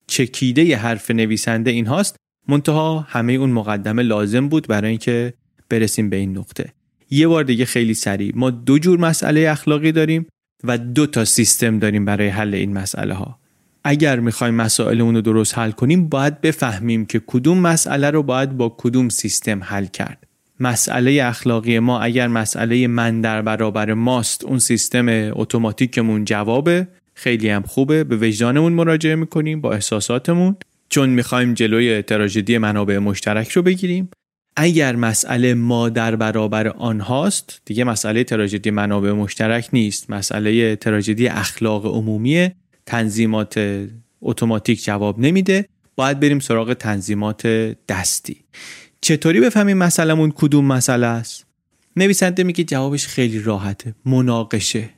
چکیده ی حرف نویسنده این هاست منتها همه اون مقدمه لازم بود برای اینکه برسیم به این نقطه. یه بار دیگه خیلی سریع. ما دو جور مسئله اخلاقی داریم و دو تا سیستم داریم برای حل این مسئله ها اگر می‌خوایم مسائل اون رو درست حل کنیم باید بفهمیم که کدوم مسئله رو باید با کدوم سیستم حل کرد. مسئله اخلاقی ما اگر مسئله من در برابر ماست اون سیستم اتوماتیکمون جوابه خیلی هم خوبه به وجدانمون مراجعه می‌کنیم با احساساتمون. چون می‌خوایم جلوی تراژدی منابع مشترک رو بگیریم اگر مسئله ما در برابر آنهاست دیگه مسئله تراژدی منابع مشترک نیست. مسئله تراژدی اخلاق عمومی تنظیمات اتوماتیک جواب نمیده باید بریم سراغ تنظیمات دستی. چطوری بفهمیم مسئلهمون کدوم مسئله است؟ نویسنده میگه جوابش خیلی راحته مناقشه.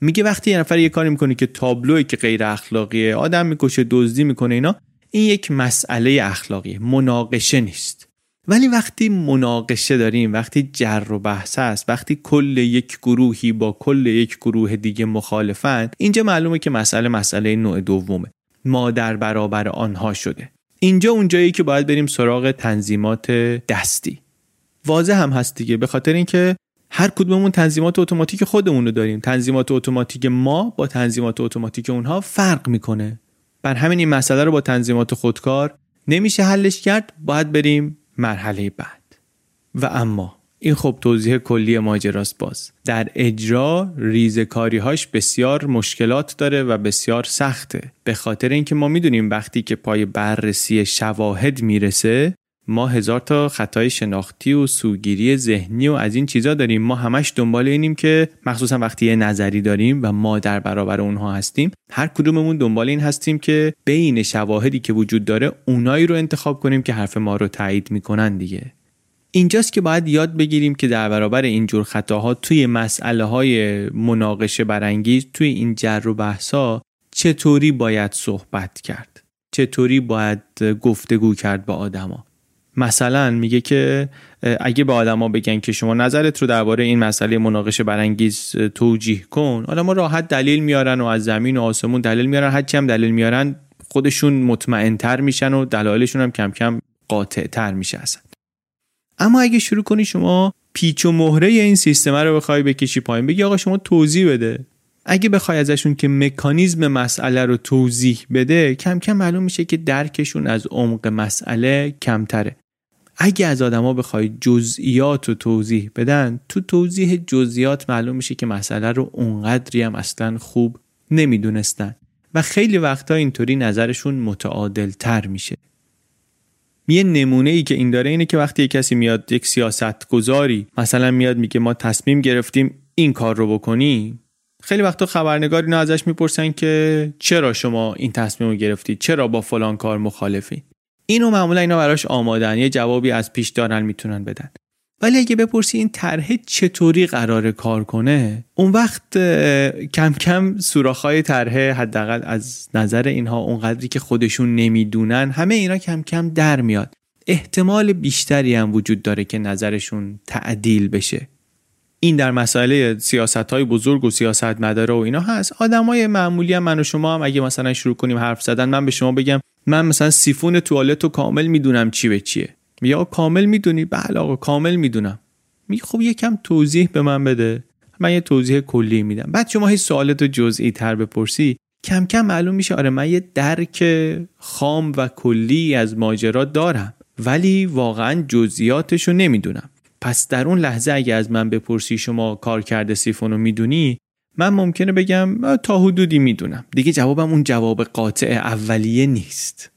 میگه وقتی یه نفر یه کاری می‌کنه که تابلوی که غیر اخلاقیه آدم می‌کشه دزدی می‌کنه اینا این یک مسئله اخلاقی مناقشه نیست. ولی وقتی مناقشه داریم وقتی جر و بحث است وقتی کل یک گروهی با کل یک گروه دیگه مخالفند اینجا معلومه که مسئله مسئله نوع دومه. ما در برابر آنها شده. اینجا اونجایی که باید بریم سراغ تنظیمات دستی. واضح هم هست دیگه به خاطر اینکه هر کدوممون تنظیمات اتوماتیک خودمون رو داریم. تنظیمات اتوماتیک ما با تنظیمات اتوماتیک اونها فرق می‌کنه. بر همین این مسئله رو با تنظیمات خودکار نمیشه حلش کرد باید بریم مرحله بعد. و اما این خب توضیح کلی ماجراست باز. در اجرا ریزکاری هاش بسیار مشکلات داره و بسیار سخته. به خاطر اینکه ما می‌دونیم وقتی که پای بررسی شواهد می‌رسه ما هزار تا خطای شناختی و سوگیری ذهنی و از این چیزا داریم. ما همش دنبال اینیم که مخصوصا وقتی یه نظری داریم و ما در برابر اونها هستیم هر کدوممون دنبال این هستیم که بین شواهدی که وجود داره اونایی رو انتخاب کنیم که حرف ما رو تایید می‌کنن دیگه. اینجاست که باید یاد بگیریم که در برابر اینجور خطاها توی مسئله های مناقشه برانگیز توی این جر و بحثا چطوری باید صحبت کرد؟ چطوری باید گفتگو کرد با آدما؟ مثلا میگه که اگه به آدما بگن که شما نظرت رو درباره این مسئله مناقشه برانگیز توجیه کن. آدما راحت دلیل میارن و از زمین و آسمون دلیل میارن. هرچی هم دلیل میارن خودشون مطمئنتر میشن و دلایلشون هم کم کم قاطعتر میشه اصلا. اما اگه شروع کنی شما پیچ و مهره این سیستم رو بخوای بکشی پایین بگی آقا شما توضیح بده. اگه بخوای ازشون که مکانیزم مسئله رو توضیح بده کم کم معلوم میشه که درکشون از عمق مسئله کمتره. اگه از آدما بخوای جزئیات رو توضیح بدن تو توضیح جزئیات معلوم میشه که مسئله رو اونقدری هم اصلا خوب نمی‌دونستن و خیلی وقتا اینطوری نظرشون متعادل تر میشه. یه نمونه ای که این داره اینه که وقتی کسی میاد یک سیاست گذاری مثلا میاد میگه ما تصمیم گرفتیم این کار رو بکنی خیلی وقتا خبرنگار اینا ازش می‌پرسن که چرا شما این تصمیم رو گرفتید چرا با فلان کار مخالفی؟ اینو معمولا اینا براش آمادن. یه جوابی از پیش دارن می‌تونن بدن. ولی اگه بپرسی این طرح چطوری قرار کار کنه اون وقت کم کم سوراخ‌های طرح حداقل از نظر اینها اونقدری که خودشون نمی‌دونن همه اینا کم کم در میاد. احتمال بیشتری هم وجود داره که نظرشون تعدیل بشه. این در مسئله سیاست های بزرگ و سیاست مداره و اینا هست. آدمای معمولی هم من و شما هم اگه مثلا شروع کنیم حرف زدن من به شما بگم من مثلا سیفون توالت رو کامل می‌دونم چی به چیه. یا کامل می‌دونی؟ بله آقا کامل می‌دونم. می خب یکم توضیح به من بده. من یه توضیح کلی میدم. بعد شما هی سوالت رو جزئی تر بپرسی. کم کم معلوم میشه آره من یه درک خام و کلی از ماجرا دارم ولی واقعا جزئیاتش رو نمی‌دونم. پس در اون لحظه اگه از من بپرسی شما کارکرد سیفون رو می‌دونی من ممکنه بگم تا حدودی می‌دونم. دیگه جوابم اون جواب قاطع اولیه نیست.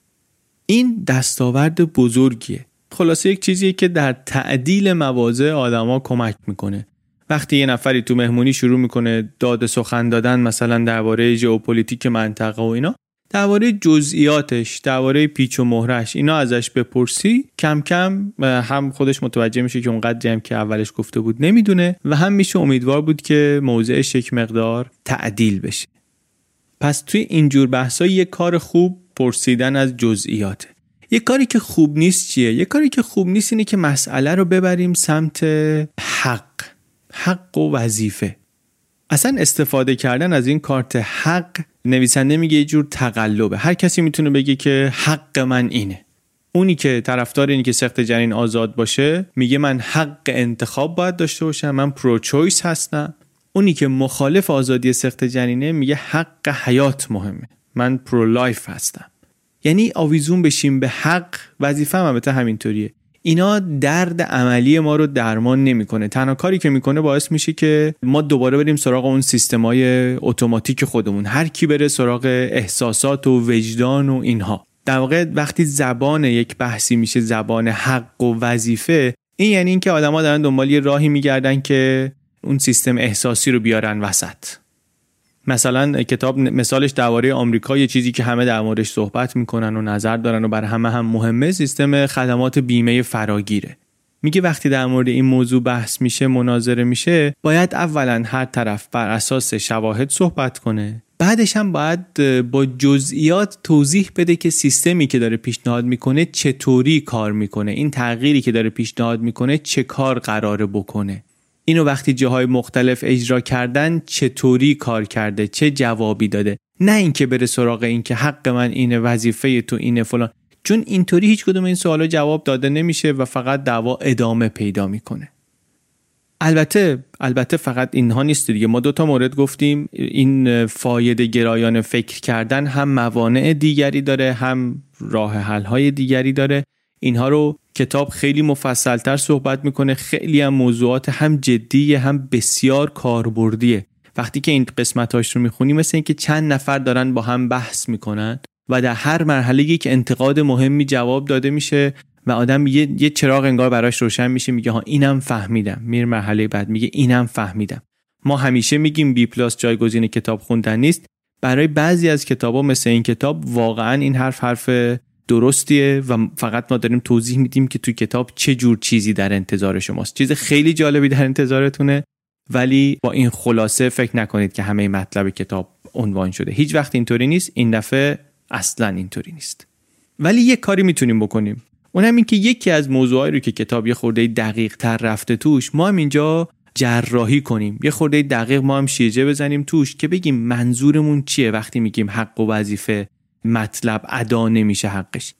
این دستاورد بزرگیه. خلاصه یک چیزیه که در تعدیل مواضع آدما کمک می‌کنه. وقتی یه نفری تو مهمونی شروع می‌کنه داد سخن دادن مثلا درباره ژئوپلیتیک منطقه و اینا درباره جزئیاتش درباره پیچ و مهرش اینا ازش بپرسی. کم کم هم خودش متوجه میشه که اونقدری هم که اولش گفته بود نمی‌دونه و هم میشه امیدوار بود که موضعش یک مقدار تعدیل بشه. پس توی اینجور بحثا یه کار خوب پرسیدن از جزئیاته. یه کاری که خوب نیست چیه؟ یه کاری که خوب نیست اینه که مسئله رو ببریم سمت حق. حق و وظیفه. اصلا استفاده کردن از این کارت حق نویسنده میگه یه جور تقلبه. هر کسی می‌تونه بگه که حق من اینه. اونی که طرفدار اینی که سخت جنین آزاد باشه میگه من حق انتخاب باید داشته باشم من پرو چویس هستم. اونی که مخالف آزادی سقط جنینه میگه حق حیات مهمه. من pro-life هستم. یعنی آویزون بشیم به حق وظیفه هم البته همینطوریه. اینا درد عملی ما رو درمان نمی‌کنه. تنها کاری که می‌کنه باعث میشه که ما دوباره بریم سراغ اون سیستمای اتوماتیک خودمون. هر کی بره سراغ احساسات و وجدان و اینها. در واقع وقتی زبان یک بحثی میشه زبان حق و وظیفه این یعنی اینکه آدما دارن دنبال یه راهی میگردن که اون سیستم احساسی رو بیارن وسط. مثلا کتاب مثالش درباره آمریکا یه چیزی که همه در موردش صحبت می‌کنن و نظر دارن و برای همه هم مهمه سیستم خدمات بیمه فراگیره. میگه وقتی در مورد این موضوع بحث میشه مناظره میشه باید اولا هر طرف بر اساس شواهد صحبت کنه. بعدش هم باید با جزئیات توضیح بده که سیستمی که داره پیشنهاد می‌کنه چطوری کار می‌کنه. این تغییری که داره پیشنهاد می‌کنه چه کار قراره بکنه. اینو وقتی جاهای مختلف اجرا کردن چطوری کار کرده؟ چه جوابی داده؟ نه اینکه بره سراغ اینکه حق من اینه وظیفه تو اینه فلان. چون اینطوری هیچ کدوم این سوالا جواب داده نمیشه و فقط دعوا ادامه پیدا می‌کنه. البته البته فقط اینها نیست دیگه. ما دو تا مورد گفتیم. این فایده گرایان فکر کردن هم موانع دیگری داره هم راه حل های دیگری داره. اینها رو کتاب خیلی مفصلتر صحبت می‌کنه. خیلی هم موضوعات هم جدیه هم بسیار کاربردیه. وقتی که این قسمتاش رو می‌خونی مثل اینکه چند نفر دارن با هم بحث می‌کنن و در هر مرحله یک انتقاد مهمی جواب داده میشه و آدم یه, یه چراغ انگار براش روشن میشه میگه ها اینم فهمیدم. میر مرحله بعد میگه اینم فهمیدم. ما همیشه میگیم بی پلاس جایگزین کتاب خوندن نیست. برای بعضی از کتابا مثل این کتاب واقعا این حرف حرف درستیه و فقط ما داریم توضیح میدیم که توی کتاب چه جور چیزی در انتظار شماست. چیز خیلی جالبی در انتظارتونه ولی با این خلاصه فکر نکنید که همه مطلب کتاب عنوان شده. هیچ وقت اینطوری نیست. این دفعه اصلا اینطوری نیست. ولی یک کاری می‌تونیم بکنیم. اونم این که یکی از موضوعایی رو که کتاب یه خورده دقیق تر رفته توش ما هم اینجا جراحی کنیم. یه خورده دقیق ما هم شیرجه بزنیم توش که بگیم منظورمون چیه وقتی میگیم حق و وظیفه مطلب ادا نمیشه حقش.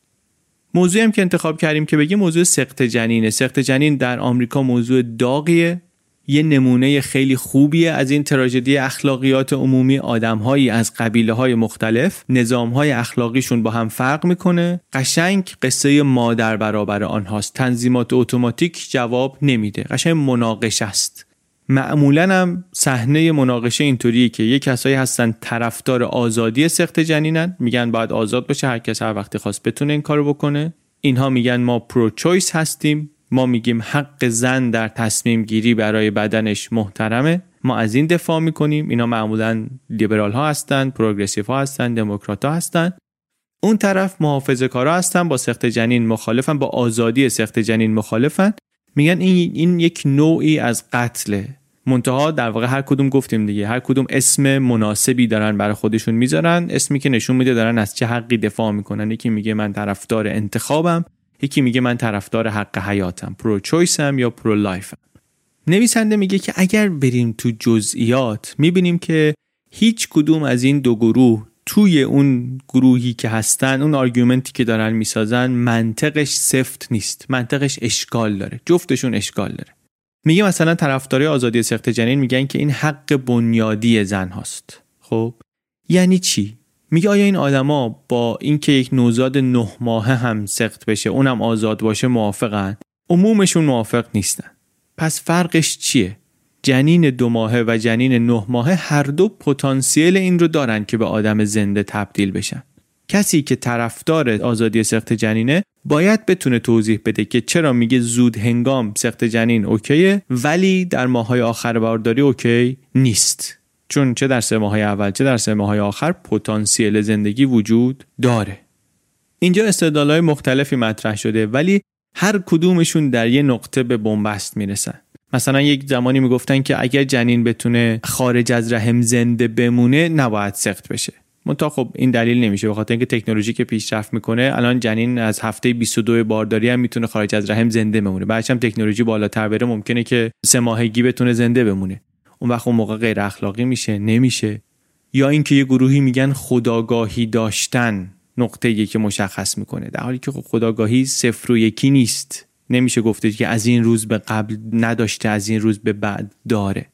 موضوعی هم که انتخاب کردیم که بگیم موضوع سخت جنینه. سخت جنین در آمریکا موضوع داغیه. یه نمونه خیلی خوبیه از این تراژدی اخلاقیات عمومی. آدمهایی از قبیله های مختلف نظام های اخلاقیشون با هم فرق می‌کنه. قشنگ قصه مادر برابر آنهاست. تنظیمات اتوماتیک جواب نمیده. قشنگ مناقشه است. معمولا هم صحنه مناقشه اینطوریه که یه کسایی هستن طرفدار آزادی سخت جنینن میگن باید آزاد باشه هر کس هر وقتی خواست بتونه این کارو بکنه. اینها میگن ما پرو چویس هستیم ما میگیم حق زن در تصمیم گیری برای بدنش محترمه. ما از این دفاع می‌کنیم. اینا معمولا لیبرال ها هستن پروگرسیو ها هستن دموکرات ها هستن. اون طرف محافظه کارا هستن با سخت جنین مخالفن با آزادی سخت جنین مخالفن. میگن این, این یک نوعی از قتله. منتها در واقع هر کدوم گفتیم دیگه. هر کدوم اسم مناسبی دارن برای خودشون می‌ذارن. اسمی که نشون میده دارن از چه حقی دفاع می‌کنن. یکی میگه من طرفدار انتخابم. یکی میگه من طرفدار حق حیاتم. pro-choice م یا pro-life م نویسنده میگه که اگر بریم تو جزئیات می‌بینیم که هیچ کدوم از این دو گروه توی اون گروهی که هستن اون argument ی که دارن می‌سازن منطقش سفت نیست. منطقش اشکال داره. جفتشون اشکال داره. میگه مثلا طرفدارای آزادی سقط جنین میگن که این حق بنیادی زن هاست. خب؟ یعنی چی؟ میگه آیا این آدما با اینکه یک نوزاد نه ماهه هم سخت بشه اونم آزاد باشه موافقن؟ عمومشون موافق نیستن. پس فرقش چیه؟ جنین دو ماهه و جنین نه ماهه هر دو پتانسیل این رو دارن که به آدم زنده تبدیل بشن. کسی که طرفدار آزادی سخت جنینه باید بتونه توضیح بده که چرا میگه زود هنگام سخت جنین اوکیه ولی در ماهای آخر بارداری اوکی نیست. چون چه در سه ماهای اول چه در سه ماهای آخر پتانسیل زندگی وجود داره. اینجا استدلالهای مختلفی مطرح شده ولی هر کدومشون در یه نقطه به بنبست می‌رسن. مثلا یک زمانی می‌گفتن که اگر جنین بتونه خارج از رحم زنده بمونه نباید سخت بشه. منتها خب این دلیل نمیشه بخاطر اینکه تکنولوژی که پیشرفت می‌کنه الان جنین از هفته 22 بارداری هم می‌تونه خارج از رحم زنده بمونه. بعدش هم تکنولوژی بالاتر بره ممکنه که سه ماهگی بتونه زنده بمونه. اون وقت اون موقع غیر اخلاقی میشه نمیشه. یا اینکه یه گروهی میگن خداگاهی داشتن نقطه که مشخص می‌کنه. در حالی که خب خداگاهی صفر و یکی نیست. نمیشه گفته که از این روز به قبل نداشته از این روز به بعد داره.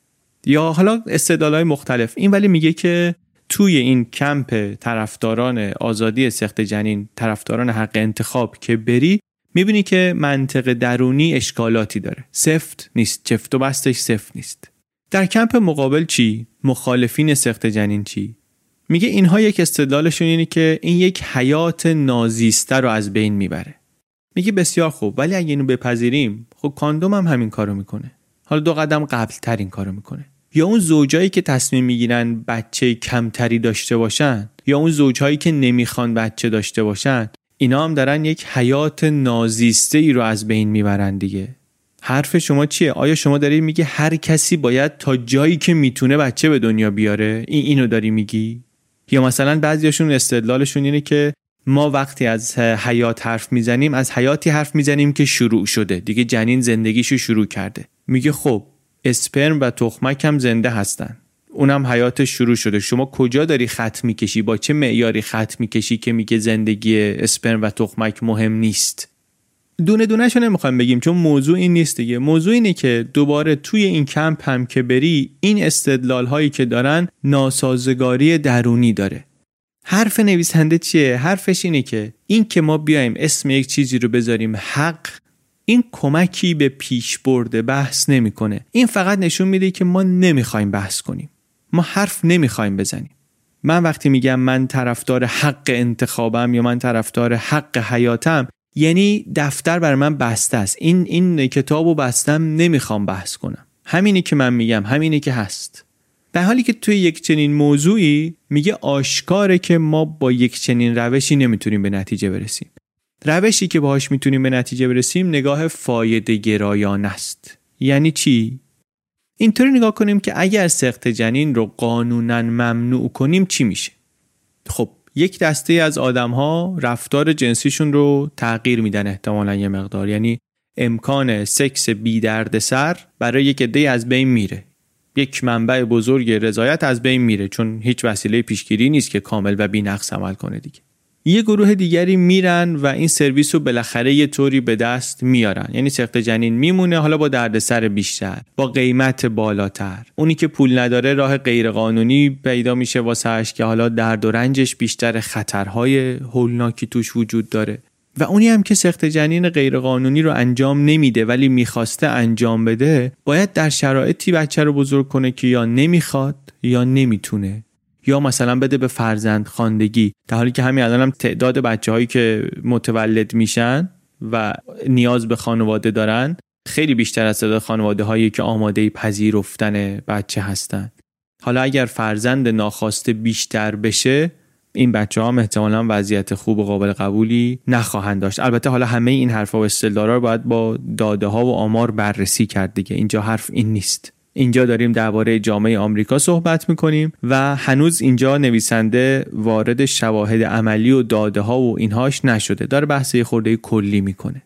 یا حالا استدلال مختلف. این ولی میگه که توی این کمپ طرفداران آزادی سخت جنین طرفداران حق انتخاب که بری می‌بینی که منطق درونی اشکالاتی داره. سفت نیست چفت و بستش سفت نیست. در کمپ مقابل چی؟ مخالفین سخت جنین چی؟ میگه اینها یک استدلالشون اینه که این یک حیات نازیسته رو از بین می‌بره. میگه بسیار خوب ولی اگه اینو بپذیریم خب کاندوم هم همین کارو می‌کنه. حالا دو قدم قبل تر این کارو می‌کنه. یا اون زوجایی که تصمیم می‌گیرن بچه کمتری داشته باشن یا اون زوجهایی که نمی‌خوان بچه داشته باشن اینا هم دارن یک حیات نازیسته ای رو از بین می‌برن دیگه. حرف شما چیه؟ آیا شما داری میگی هر کسی باید تا جایی که می‌تونه بچه به دنیا بیاره؟ این اینو داری میگی؟ یا مثلا بعضیاشون استدلالشون اینه که ما وقتی از حیات حرف می‌زنیم از حیاتی حرف می‌زنیم که شروع شده. دیگه جنین زندگیشو شروع کرده. میگه خب اسپرم و تخمک هم زنده هستن. اونم حیات شروع شده. شما کجا داری خط می‌کشی؟ با چه معیاری خط می‌کشی که میگه زندگی اسپرم و تخمک مهم نیست؟ دونه دونه شو نمی‌خوایم بگیم چون موضوع این نیست دیگه. موضوع اینه که دوباره توی این کمپ هم که بری این استدلال هایی که دارن ناسازگاری درونی داره. حرف نویسنده چیه؟ حرفش اینه که این که ما بیایم اسم یک چیزی رو بذاریم حق این کمکی به پیش برده بحث نمی‌کنه. این فقط نشون میده که ما نمی‌خوایم بحث کنیم. ما حرف نمی‌خوایم بزنیم. من وقتی میگم من طرفدار حق انتخابم یا من طرفدار حق حیاتم یعنی دفتر بر من بسته است. این این کتابو بستم نمی‌خوام بحث کنم. همینی که من میگم همینی که هست. در حالی که توی یک چنین موضوعی میگه آشکاره که ما با یک چنین روشی نمی‌تونیم به نتیجه برسیم. روشی که باهاش می‌تونیم به نتیجه برسیم نگاه فایده گرایان است. یعنی چی؟ اینطوری نگاه کنیم که اگر سخت جنین رو قانونا ممنوع کنیم چی میشه؟ خب یک دسته از آدم ها رفتار جنسیشون رو تغییر میدن احتمالا یه مقدار. یعنی امکان سکس بی درد سر برای یک عده از بین میره. یک منبع بزرگ رضایت از بین میره چون هیچ وسیله پیشگیری نیست که کامل و بی نقص عمل کنه دیگه. یه گروه دیگری میرن و این سرویس رو بالاخره یه طوری به دست میارن. یعنی سخت جنین میمونه حالا با دردسر بیشتر با قیمت بالاتر. اونی که پول نداره راه غیرقانونی پیدا میشه واسهش که حالا درد و رنجش بیشتر خطرهای هولناکی توش وجود داره. و اونی هم که سخت جنین غیرقانونی رو انجام نمیده ولی می‌خواسته انجام بده باید در شرایطی بچه رو بزرگ کنه که یا نمی‌خواد یا نمی‌تونه. یا مثلا بده به فرزند خاندگی در حالی که همین الان هم تعداد بچه هایی که متولد میشن و نیاز به خانواده دارن خیلی بیشتر از تعداد خانواده هایی که آماده پذیرفتن بچه هستن. حالا اگر فرزند ناخواسته بیشتر بشه این بچه ها احتمالا وضعیت خوب و قابل قبولی نخواهند داشت. البته حالا همه این حرفها و استدلالها رو باید با داده ها و آمار بررسی کرد دیگه. اینجا حرف این نیست. اینجا داریم درباره جامعه آمریکا صحبت می‌کنیم و هنوز اینجا نویسنده وارد شواهد عملی و داده ها و اینهاش نشده. داره بحث خورده کلی می‌کنه.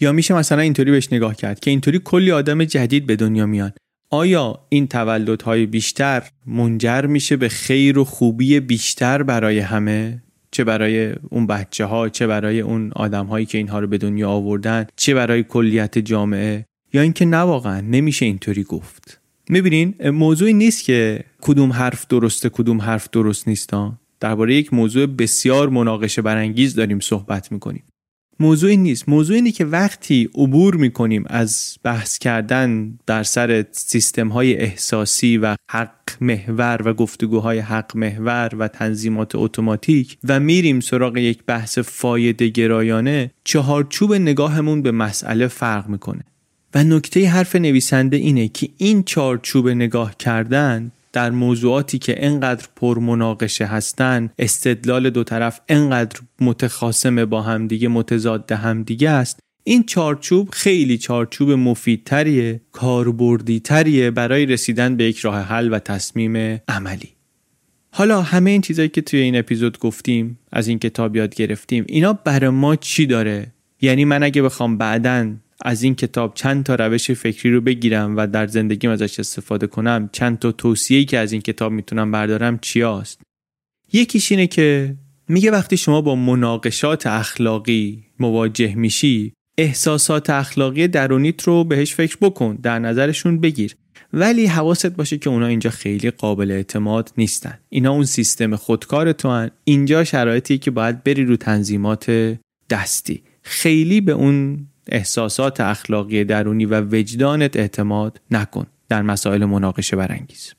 یا میشه مثلا اینطوری بهش نگاه کرد که اینطوری کلی آدم جدید به دنیا میان. آیا این تولدهای بیشتر منجر میشه به خیر و خوبی بیشتر برای همه؟ چه برای اون بچه ها چه برای اون آدم هایی که اینها رو به دنیا آوردن چه برای کلیت جامعه؟ یا اینکه نه واقعا نمیشه اینطوری گفت. می‌بینین موضوعی نیست که کدوم حرف درسته کدوم حرف درست نیستا درباره یک موضوع بسیار مناقشه برانگیز داریم صحبت می‌کنیم. موضوعی نیست. موضوع اینه که وقتی عبور می‌کنیم از بحث کردن در سر سیستم های احساسی و حق محور و گفتگوهای حق محور و تنظیمات اتوماتیک و میریم سراغ یک بحث فایده گرایانه چهارچوب نگاهمون به مسئله فرق می‌کنه. و نکته حرف نویسنده اینه که این چارچوب نگاه کردن در موضوعاتی که انقدر پرمناقشه هستن استدلال دو طرف انقدر متخاصم با همدیگه متضاد همدیگه است. این چارچوب خیلی چارچوب مفیدتریه کاربردیتریه برای رسیدن به یک راه حل و تصمیم عملی. حالا همه این چیزایی که توی این اپیزود گفتیم از این کتاب یاد گرفتیم اینا برای ما چی داره؟ یعنی من اگه بخوام بعدا از این کتاب چند تا روش فکری رو بگیرم و در زندگیم ازش استفاده کنم چند تا توصیه‌ای که از این کتاب می‌تونم بردارم چیاست؟ یکیش اینه که میگه وقتی شما با مناقشات اخلاقی مواجه میشی احساسات اخلاقی درونیت رو بهش فکر بکن در نظرشون بگیر. ولی حواست باشه که اونا اینجا خیلی قابل اعتماد نیستن. اینا اون سیستم خودکار تو هن. اینجا شرایطی که باید بری رو تنظیمات دستی. خیلی به اون احساسات اخلاقی درونی و وجدانت اعتماد نکن در مسائل مناقشه برانگیز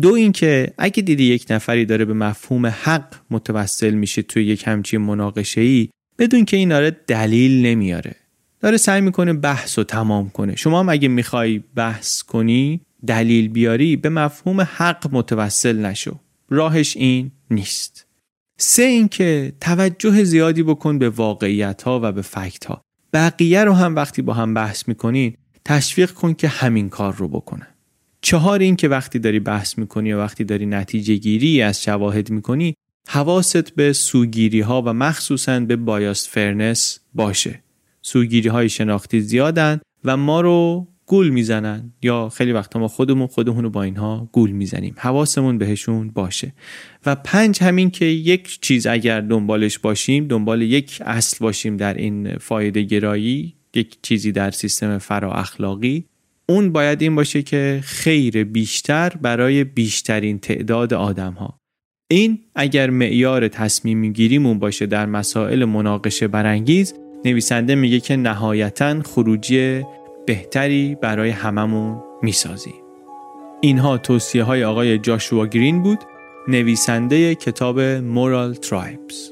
دو اینکه اگه دیدی یک نفری داره به مفهوم حق متوسل میشه توی یک همچین مناقشه ای بدون که این داره دلیل نمیاره. داره سعی می‌کنه بحث رو تمام کنه. شما هم اگه می‌خوای بحث کنی دلیل بیاری به مفهوم حق متوسل نشو. راهش این نیست. سه اینکه توجه زیادی بکن به واقعیت ها و به فکت ها بقیه رو هم وقتی با هم بحث می‌کنین تشویق کن که همین کار رو بکنن چهار این که وقتی داری بحث می‌کنی و وقتی داری نتیجه گیری از شواهد می‌کنی حواست به سوگیری ها و مخصوصا به بایاست فرنس باشه. سوگیری های شناختی زیادن و ما رو گول می‌زنن یا خیلی وقتا ما خودمون خودمون رو با اینها گول می‌زنیم. حواسمون بهشون باشه. و پنج همین که یک چیز اگر دنبالش باشیم دنبال یک اصل باشیم در این فایده گرایی یک چیزی در سیستم فرا اخلاقی اون باید این باشه که خیر بیشتر برای بیشترین تعداد آدم ها این اگر معیار تصمیم گیریمون باشه در مسائل مناقشه برانگیز نویسنده میگه که نهایتا خروجی بهتری برای هممون می‌سازی اینها توصیه های آقای جاشوا گرین بود نویسنده کتاب مورال ترایبز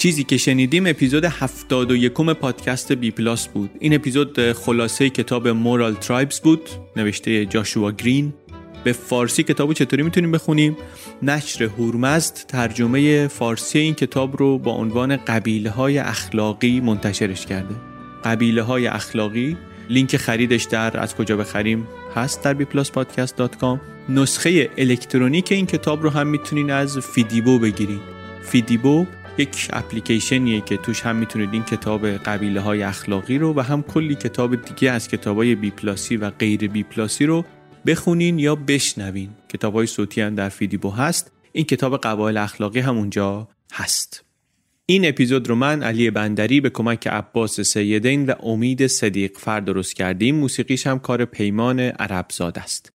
چیزی که شنیدیم اپیزود 71 پادکست بی پلاس بود. این اپیزود خلاصه کتاب Moral Tribes بود نوشته جاشوا گرین. به فارسی کتابو چطوری می‌تونیم بخونیم؟ نشر هورمزد ترجمه فارسی این کتاب رو با عنوان قبیله های اخلاقی منتشرش کرده. قبیله های اخلاقی؟ لینک خریدش در از کجا بخریم؟ هست در bpluspodcast.com نسخه الکترونیک این کتاب رو هم می‌تونین از فیدیبو بگیرید فیدیبو یک اپلیکیشنیه که توش هم می‌تونید این کتاب قبیله های اخلاقی رو و هم کلی کتاب دیگه از کتاب های بی پلاسی و غیر بی پلاسی رو بخونین یا بشنوین. کتاب های صوتی هم در فیدیبو هست. این کتاب قبایل اخلاقی هم اونجا هست. این اپیزود رو من علی بندری به کمک عباس سیدین و امید صدیق فرد درست کردیم. موسیقیش هم کار پیمان عربزاد است.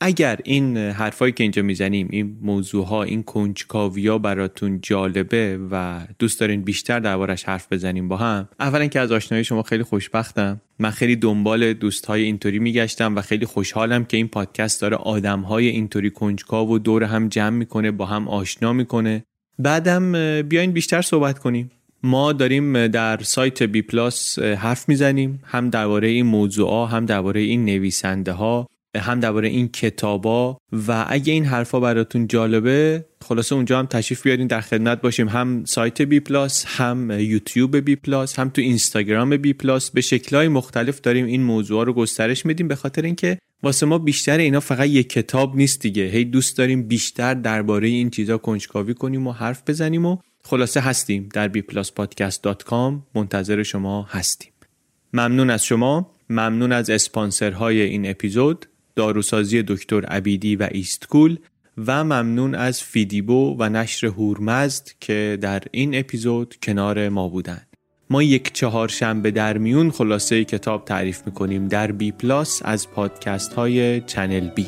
اگر این حرفایی که اینجا می‌زنیم این موضوع ها این کنجکاویا براتون جالبه و دوست دارین بیشتر دربارش حرف بزنیم با هم اولا که از آشنایی شما خیلی خوشبختم. من خیلی دنبال دوست های اینطوری میگشتم و خیلی خوشحالم که این پادکست داره آدم های اینطوری کنجکاو و دور هم جمع می‌کنه با هم آشنا می‌کنه. بعدم بیاین بیشتر صحبت کنیم. ما داریم در سایت بی پلاس حرف می‌زنیم هم درباره این موضوع ها هم درباره این نویسنده ها هم درباره این کتابا و اگه این حرفا براتون جالبه خلاصه اونجا هم تشریف بیارین در خدمت باشیم. هم سایت بی پلاس هم یوتیوب بی پلاس هم تو اینستاگرام بی پلاس. به شکلهای مختلف داریم این موضوع رو گسترش میدیم به خاطر اینکه واسه ما بیشتر اینا فقط یک کتاب نیست دیگه. هی دوست داریم بیشتر درباره این چیزا کنجکاوی کنیم و حرف بزنیم و خلاصه هستیم. در bpluspodcast.com منتظر شما هستیم. ممنون از شما. ممنون از اسپانسرهای این اپیزود. داروسازی دکتر عبیدی و ایستکول و ممنون از فیدیبو و نشر هورمزد که در این اپیزود کنار ما بودند. ما یک چهارشنبه در میون خلاصه کتاب تعریف می‌کنیم در بی پلاس از پادکست های چنل بی